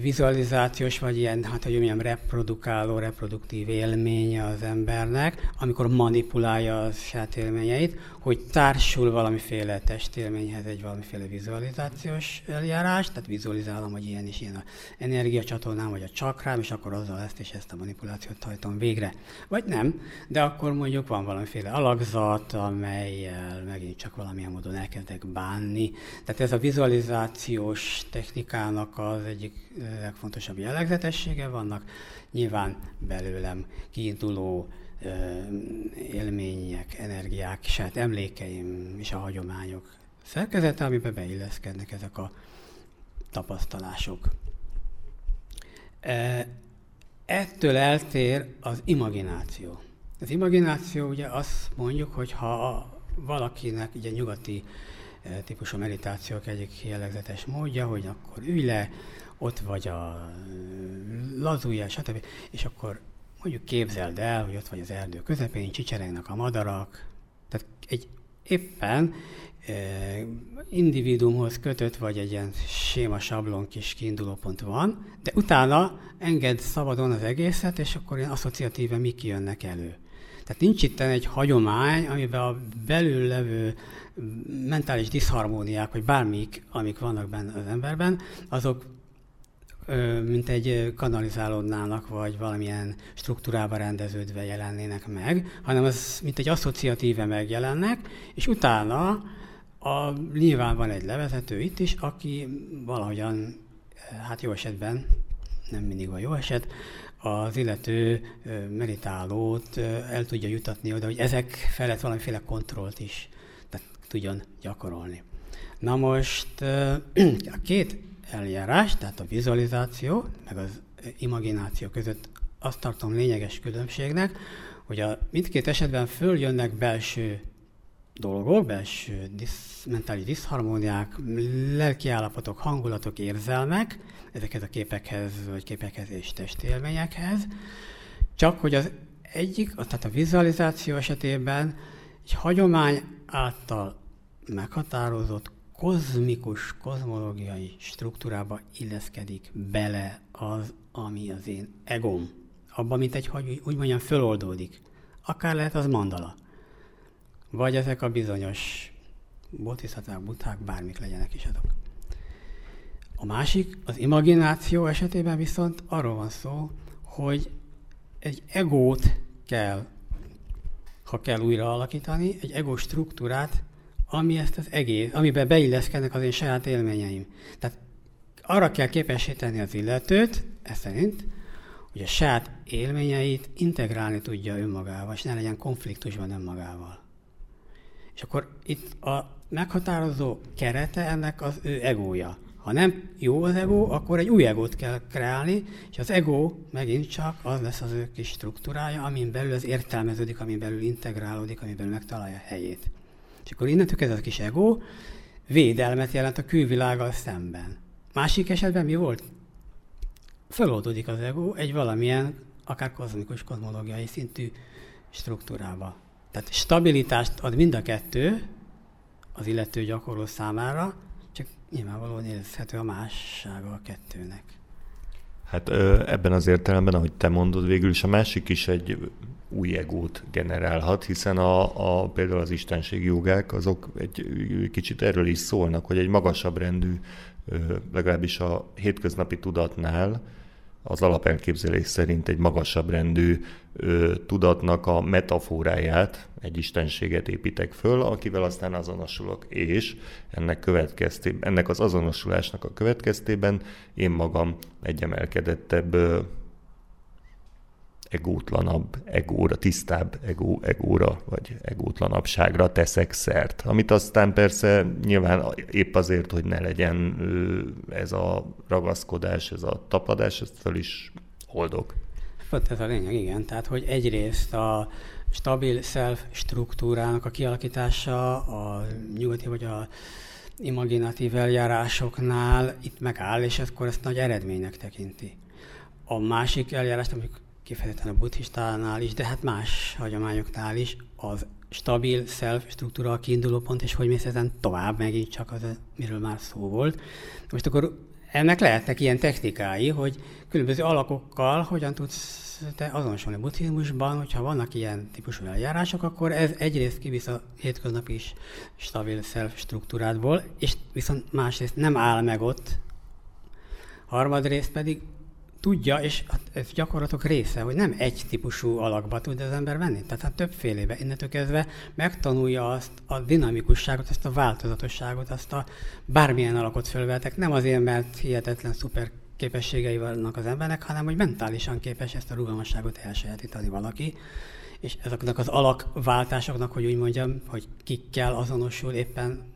vizualizációs, vagy ilyen, hát hogy mondjam, reprodukáló, reproduktív élménye az embernek, amikor manipulálja a saját élményeit, hogy társul valamiféle testélményhez egy valamiféle vizualizációs eljárás, tehát vizualizálom, hogy ilyen is ilyen a energiacsatornám, vagy a csakrám, és akkor azzal ezt és ezt a manipulációt hajtom végre. Vagy nem, de akkor mondjuk van valamiféle alakzat, amelyel megint csak valamilyen módon elkezdek bánni. Tehát ez a vizualizációs technikának az egyik legfontosabb jellegzetessége vannak. Nyilván belőlem kiinduló élmények, energiák, saját emlékeim és a hagyományok szerkezete, amiben beilleszkednek ezek a tapasztalások. Ettől eltér az imagináció. Az imagináció ugye azt mondjuk, hogy ha valakinek ugye nyugati típusú meditációk egyik jellegzetes módja, hogy akkor ülj le, ott vagy a lazulja, stb. És akkor mondjuk képzeld el, hogy ott vagy az erdő közepén, csicserengnek a madarak, tehát egy éppen eh, individuumhoz kötött, vagy egy ilyen séma sablon kis kiindulópont van, de utána enged szabadon az egészet, és akkor ilyen asszociatíve mik jönnek elő. Tehát nincs itt egy hagyomány, amiben a belül levő mentális diszharmóniák, vagy bármik, amik vannak benne az emberben, azok mint egy kanalizálódnának, vagy valamilyen struktúrába rendeződve jelennének meg, hanem az mint egy asszociatíve megjelennek, és utána a, nyilván van egy levezető itt is, aki valahogyan, hát jó esetben, nem mindig van jó eset, az illető meditálót el tudja jutatni oda, hogy ezek felett valamiféle kontrollt is tehát tudjon gyakorolni. Na most [CLEARS THROAT] a két eljárás, tehát a vizualizáció, meg az imagináció között azt tartom lényeges különbségnek, hogy a mindkét esetben följönnek belső dolgok, belső disz, mentális diszharmóniák, lelkiállapotok, hangulatok, érzelmek, ezekhez a képekhez, vagy képekhez és testélményekhez, csak hogy az egyik, tehát a vizualizáció esetében egy hagyomány által meghatározott kozmikus, kozmológiai struktúrába illeszkedik bele az, ami az én egom. Abban, mint egy, hogy úgy mondjam, föloldódik. Akár lehet az mandala. Vagy ezek a bizonyos bodhisattva, buthák, bármik legyenek is azok. A másik, az imagináció esetében viszont arról van szó, hogy egy egót kell, ha kell újra alakítani, egy ego struktúrát, ami ezt az egész, amiben beilleszkednek az én saját élményeim. Tehát arra kell képesíteni az illetőt, ez szerint, hogy a saját élményeit integrálni tudja önmagával, és ne legyen konfliktusban önmagával. És akkor itt a meghatározó kerete ennek az ő egója. Ha nem jó az ego, akkor egy új egót kell kreálni, és az ego megint csak az lesz az ő kis struktúrája, amin belül az értelmeződik, amin belül integrálódik, amin belül megtalálja helyét. És akkor innentől ez a kis ego védelmet jelent a külvilággal szemben. Másik esetben mi volt? Föloldódik az ego egy valamilyen, akár kozmikus, kozmológiai szintű struktúrába. Tehát stabilitást ad mind a kettő az illető gyakorló számára, csak nyilvánvalóan érezhető a mássága a kettőnek. Hát ebben az értelemben, ahogy te mondod, végül is a másik is egy új egót generálhat, hiszen a, a, például az istenségi jogák azok egy kicsit erről is szólnak, hogy egy magasabb rendű, legalábbis a hétköznapi tudatnál, az alapelképzelés szerint egy magasabb rendű ö, tudatnak a metaforáját, egy istenséget építek föl, akivel aztán azonosulok, és ennek, következtében, ennek az azonosulásnak a következtében én magam egy emelkedettebb ö, egótlanabb egóra, tisztább egó, egóra, vagy egótlanabbságra teszek szert. Amit aztán persze nyilván épp azért, hogy ne legyen ez a ragaszkodás, ez a tapadás, ezt fel is oldok. Pont ez a lényeg, igen. Tehát, hogy egyrészt a stabil self struktúrának a kialakítása, a nyugati vagy a imaginatív eljárásoknál itt megáll, és akkor ezt nagy eredménynek tekinti. A másik eljárást, amikor kifejezetten a buddhistánál is, de hát más hagyományoknál is, az stabil self struktúra a kiinduló pont, és hogy mész ezen tovább, megint csak az, miről már szó volt. Most akkor ennek lehetnek ilyen technikái, hogy különböző alakokkal hogyan tudsz te azonosulni buddhizmusban, hogyha vannak ilyen típusú eljárások, akkor ez egyrészt kivisz a hétköznapi is stabil self struktúrádból, és viszont másrészt nem áll meg ott, harmadrészt pedig tudja, és ez gyakorlatok része, hogy nem egy típusú alakba tud az ember venni. Tehát hát többfélébe. Innentől kezdve megtanulja azt a dinamikusságot, azt a változatosságot, azt a bármilyen alakot fölvetek. Nem azért, mert hihetetlen szuper képességei vannak az embernek, hanem hogy mentálisan képes ezt a rugalmasságot elsajátítani valaki. És ezeknek az alakváltásoknak, hogy úgy mondjam, hogy kikkel azonosul éppen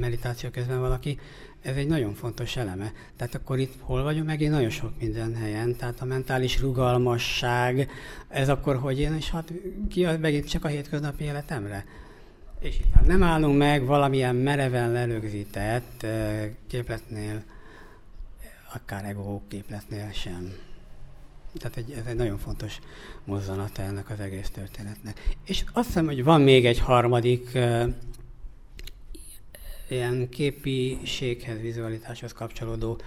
meditáció közben valaki, ez egy nagyon fontos eleme. Tehát akkor itt hol vagyunk megint nagyon sok minden helyen. Tehát a mentális rugalmasság, ez akkor hogy én, és hát ki megint csak a hétköznapi életemre. És hát nem állunk meg valamilyen mereven lelögzített képletnél, akár ego képletnél sem. Tehát egy, ez egy nagyon fontos mozzanata ennek az egész történetnek. És azt hiszem, hogy van még egy harmadik ilyen képiséghez, vizualitáshoz kapcsolódó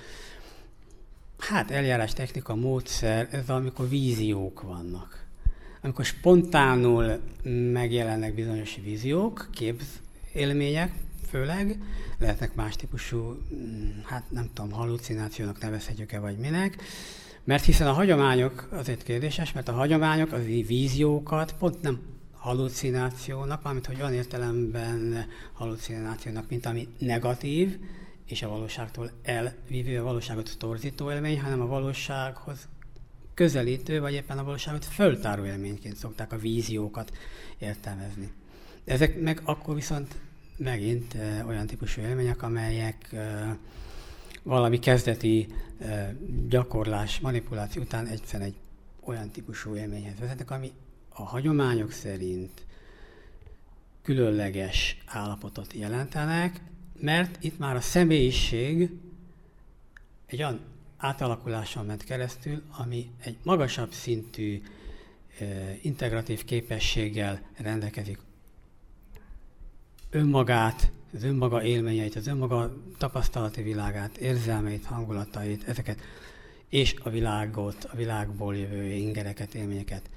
hát eljárás, technika, módszer, ez amikor víziók vannak. Amikor spontánul megjelennek bizonyos víziók, képzélmények, főleg, lehetnek más típusú, hát nem tudom, hallucinációnak nevezhetjük-e, vagy minek, mert hiszen a hagyományok azért kérdéses, mert a hagyományok az víziókat pont nem hallucinációnak, mármint hogy olyan értelemben hallucinációnak, mint ami negatív, és a valóságtól elvívő, a valóságot torzító élmény, hanem a valósághoz közelítő, vagy éppen a valóságot föltáró élményként szokták a víziókat értelmezni. Ezek meg akkor viszont megint olyan típusú élmények, amelyek valami kezdeti gyakorlás, manipuláció után egyszerűen egy olyan típusú élményhez vezetnek, ami a hagyományok szerint különleges állapotot jelentenek, mert itt már a személyiség egy olyan átalakuláson ment keresztül, ami egy magasabb szintű integratív képességgel rendelkezik. Önmagát, az önmaga élményeit, az önmaga tapasztalati világát, érzelmeit, hangulatait, ezeket, és a világot, a világból jövő ingereket, élményeket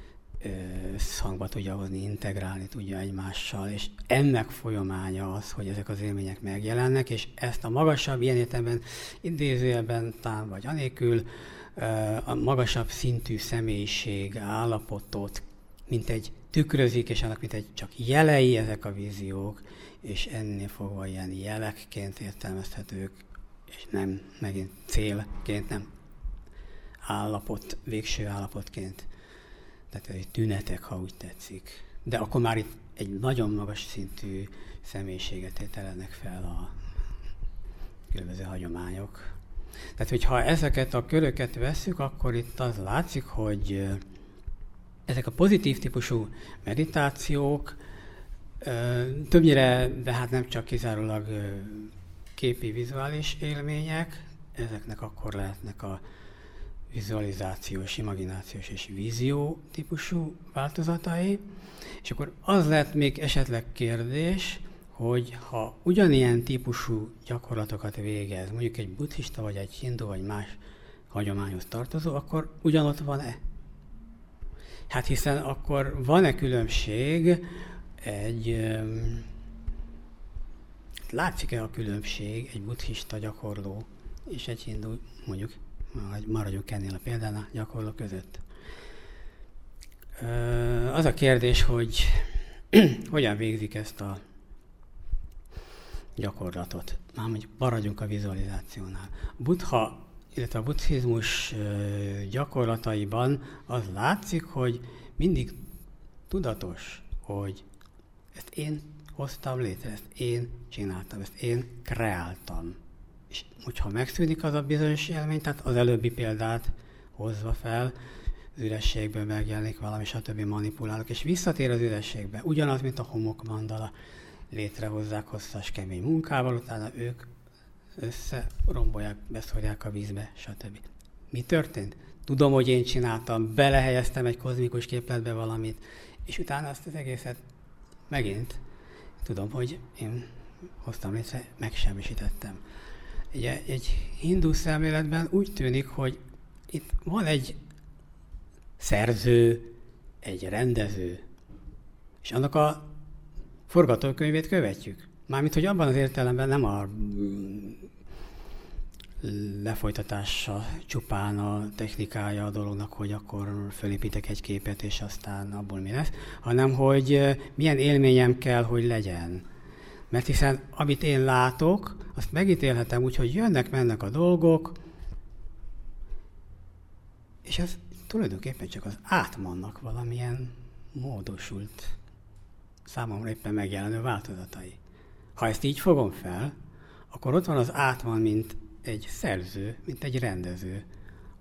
hangba tudja hozni, integrálni tudja egymással, és ennek folyamánya az, hogy ezek az élmények megjelennek, és ezt a magasabb, ilyen értelemben idézőjelben tám vagy anélkül, a magasabb szintű személyiség állapotot, mint egy tükrözik, és annak mint egy csak jelei ezek a víziók, és ennél fogva ilyen jelekként értelmezhetők, és nem megint célként, nem állapot, végső állapotként tehát egy tünetek, ha úgy tetszik. De akkor már itt egy nagyon magas szintű személyiséget tételenek fel a különböző hagyományok. Tehát, hogyha ezeket a köröket veszük, akkor itt az látszik, hogy ezek a pozitív típusú meditációk többnyire, de hát nem csak kizárólag képi, vizuális élmények, ezeknek akkor lehetnek a vizualizációs, imaginációs és vízió típusú változatai. És akkor az lett még esetleg kérdés, hogy ha ugyanilyen típusú gyakorlatokat végez, mondjuk egy buddhista, vagy egy hindu, vagy más hagyományhoz tartozó, akkor ugyanott van-e? Hát hiszen akkor van-e különbség egy... Látszik-e a különbség egy buddhista gyakorló és egy hindu, mondjuk maradjunk ennél a példánál, gyakorló között. Az a kérdés, hogy [CLEARS THROAT] hogyan végzik ezt a gyakorlatot. Már mondjuk maradjunk a vizualizációnál. Buddha, illetve a buddhizmus gyakorlataiban az látszik, hogy mindig tudatos, hogy ezt én hoztam létre, ezt én csináltam, ezt én kreáltam. És hogyha megszűnik az a bizonyos élmény, tehát az előbbi példát hozva fel, az ürességből megjelenik valami, stb. manipulálok, és visszatér az ürességbe. Ugyanaz, mint a homok mandala. Létrehozzák hosszas, kemény munkával, utána ők összerombolják, beszorják a vízbe, stb. Mi történt? Tudom, hogy én csináltam, belehelyeztem egy kozmikus képletbe valamit, és utána azt az egészet megint tudom, hogy én hoztam létre, megsemmisítettem. Ugye egy hindu szemléletben úgy tűnik, hogy itt van egy szerző, egy rendező, és annak a forgatókönyvét követjük. Mármint, hogy abban az értelemben nem a lefolytatása csupán a technikája a dolognak, hogy akkor fölépítek egy képet, és aztán abból mi lesz, hanem hogy milyen élményem kell, hogy legyen mert hiszen amit én látok, azt megítélhetem úgy, hogy jönnek-mennek a dolgok, és ez tulajdonképpen csak az átmannak valamilyen módosult, számomra éppen megjelenő változatai. Ha ezt így fogom fel, akkor ott van az átman, mint egy szerző, mint egy rendező,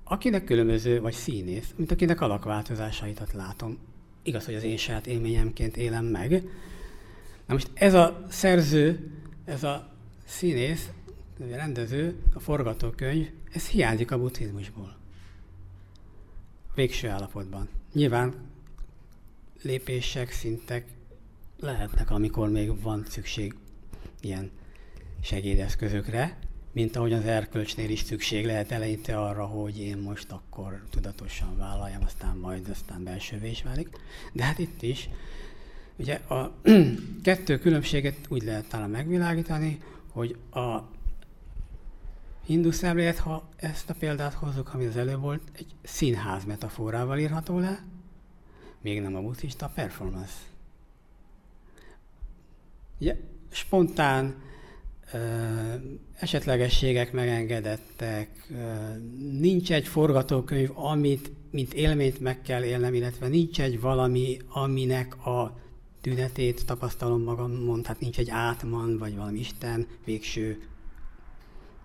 akinek különböző, vagy színész, mint akinek alakváltozásaitat látom. Igaz, hogy az én saját élményemként élem meg, Na most ez a szerző, ez a színész, a rendező, a forgatókönyv, ez hiányzik a buddhizmusból. Végső állapotban. Nyilván lépések, szintek lehetnek, amikor még van szükség ilyen segédeszközökre, mint ahogy az erkölcsnél is szükség lehet eleinte arra, hogy én most akkor tudatosan vállaljam, aztán majd aztán belsővé is válik. De hát itt is Ugye a [CLEARS THROAT] kettő különbséget úgy lehet talán megvilágítani, hogy a hindu szemlélet, ha ezt a példát hozzuk, ami az előbb volt, egy színház metaforával írható le, még nem a buddhista performance. Ugye, spontán ö, esetlegességek megengedettek, ö, nincs egy forgatókönyv, amit mint élményt meg kell élnem, illetve nincs egy valami, aminek a tünetét tapasztalom magamon, tehát nincs egy átman, vagy valami Isten, végső,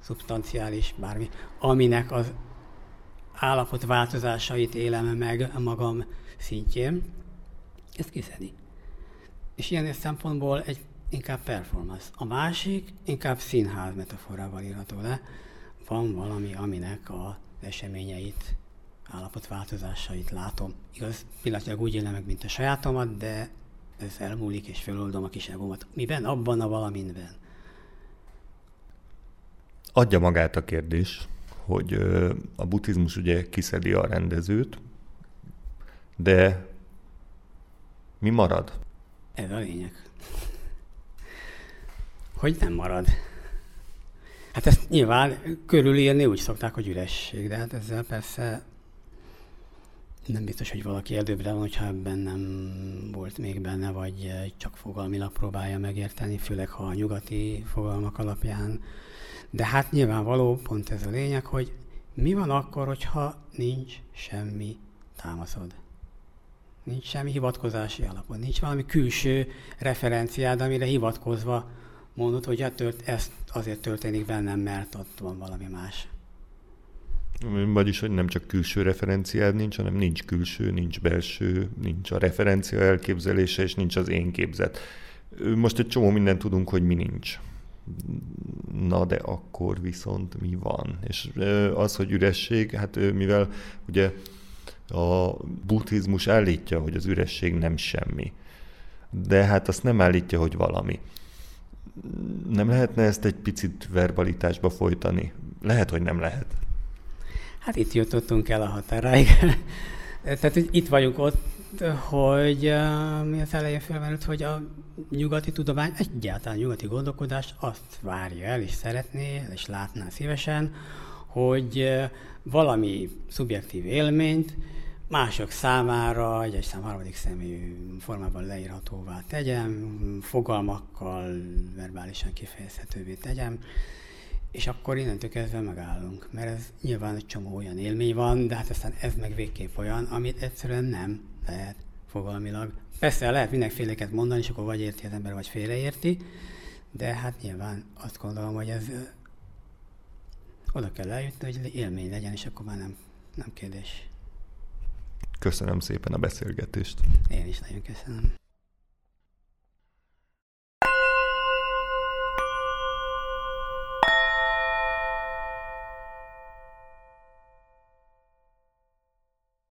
szubstanciális, bármi, aminek az állapot változásait élem meg magam szintjén. Ez kiszedi. És ilyen szempontból egy inkább performance. A másik inkább színház metaforával írható le. Van valami, aminek a eseményeit, állapotváltozásait látom. Igaz, pillanatilag úgy élem meg, mint a sajátomat, de ez elmúlik, és feloldom a kis egómat. Miben? Abban a valaminben. Adja magát a kérdés, hogy a buddhizmus ugye kiszedi a rendezőt, de mi marad? Ez a lényeg. Hogy nem marad. Hát ezt nyilván körülírni úgy szokták, hogy üresség, de hát ezzel persze nem biztos, hogy valaki előbbre van, hogyha ebben nem volt még benne, vagy csak fogalmilag próbálja megérteni, főleg ha a nyugati fogalmak alapján. De hát nyilvánvaló, pont ez a lényeg, hogy mi van akkor, hogyha nincs semmi támaszod? Nincs semmi hivatkozási alapod, nincs valami külső referenciád, amire hivatkozva mondod, hogy hát ez azért történik bennem, mert ott van valami más. Vagyis, hogy nem csak külső referenciád nincs, hanem nincs külső, nincs belső, nincs a referencia elképzelése, és nincs az én képzet. Most egy csomó mindent tudunk, hogy mi nincs. Na de akkor viszont mi van? És az, hogy üresség, hát mivel ugye a buddhizmus állítja, hogy az üresség nem semmi. De hát azt nem állítja, hogy valami. Nem lehetne ezt egy picit verbalitásba folytani? Lehet, hogy nem lehet. Hát itt jutottunk el a határáig. [LAUGHS] Tehát hogy itt vagyunk ott, hogy uh, mi az elején felmerült, hogy a nyugati tudomány, egyáltalán nyugati gondolkodás azt várja el, és szeretné, és látná szívesen, hogy uh, valami szubjektív élményt mások számára egy, szám harmadik személy formában leírhatóvá tegyem, fogalmakkal verbálisan kifejezhetővé tegyem, és akkor innentől kezdve megállunk, mert ez nyilván egy csomó olyan élmény van, de hát aztán ez meg végképp olyan, amit egyszerűen nem lehet fogalmilag. Persze lehet mindenféleket mondani, és akkor vagy érti az ember, vagy félreérti, de hát nyilván azt gondolom, hogy ez oda kell eljutni, hogy élmény legyen, és akkor már nem, nem kérdés. Köszönöm szépen a beszélgetést. Én is nagyon köszönöm.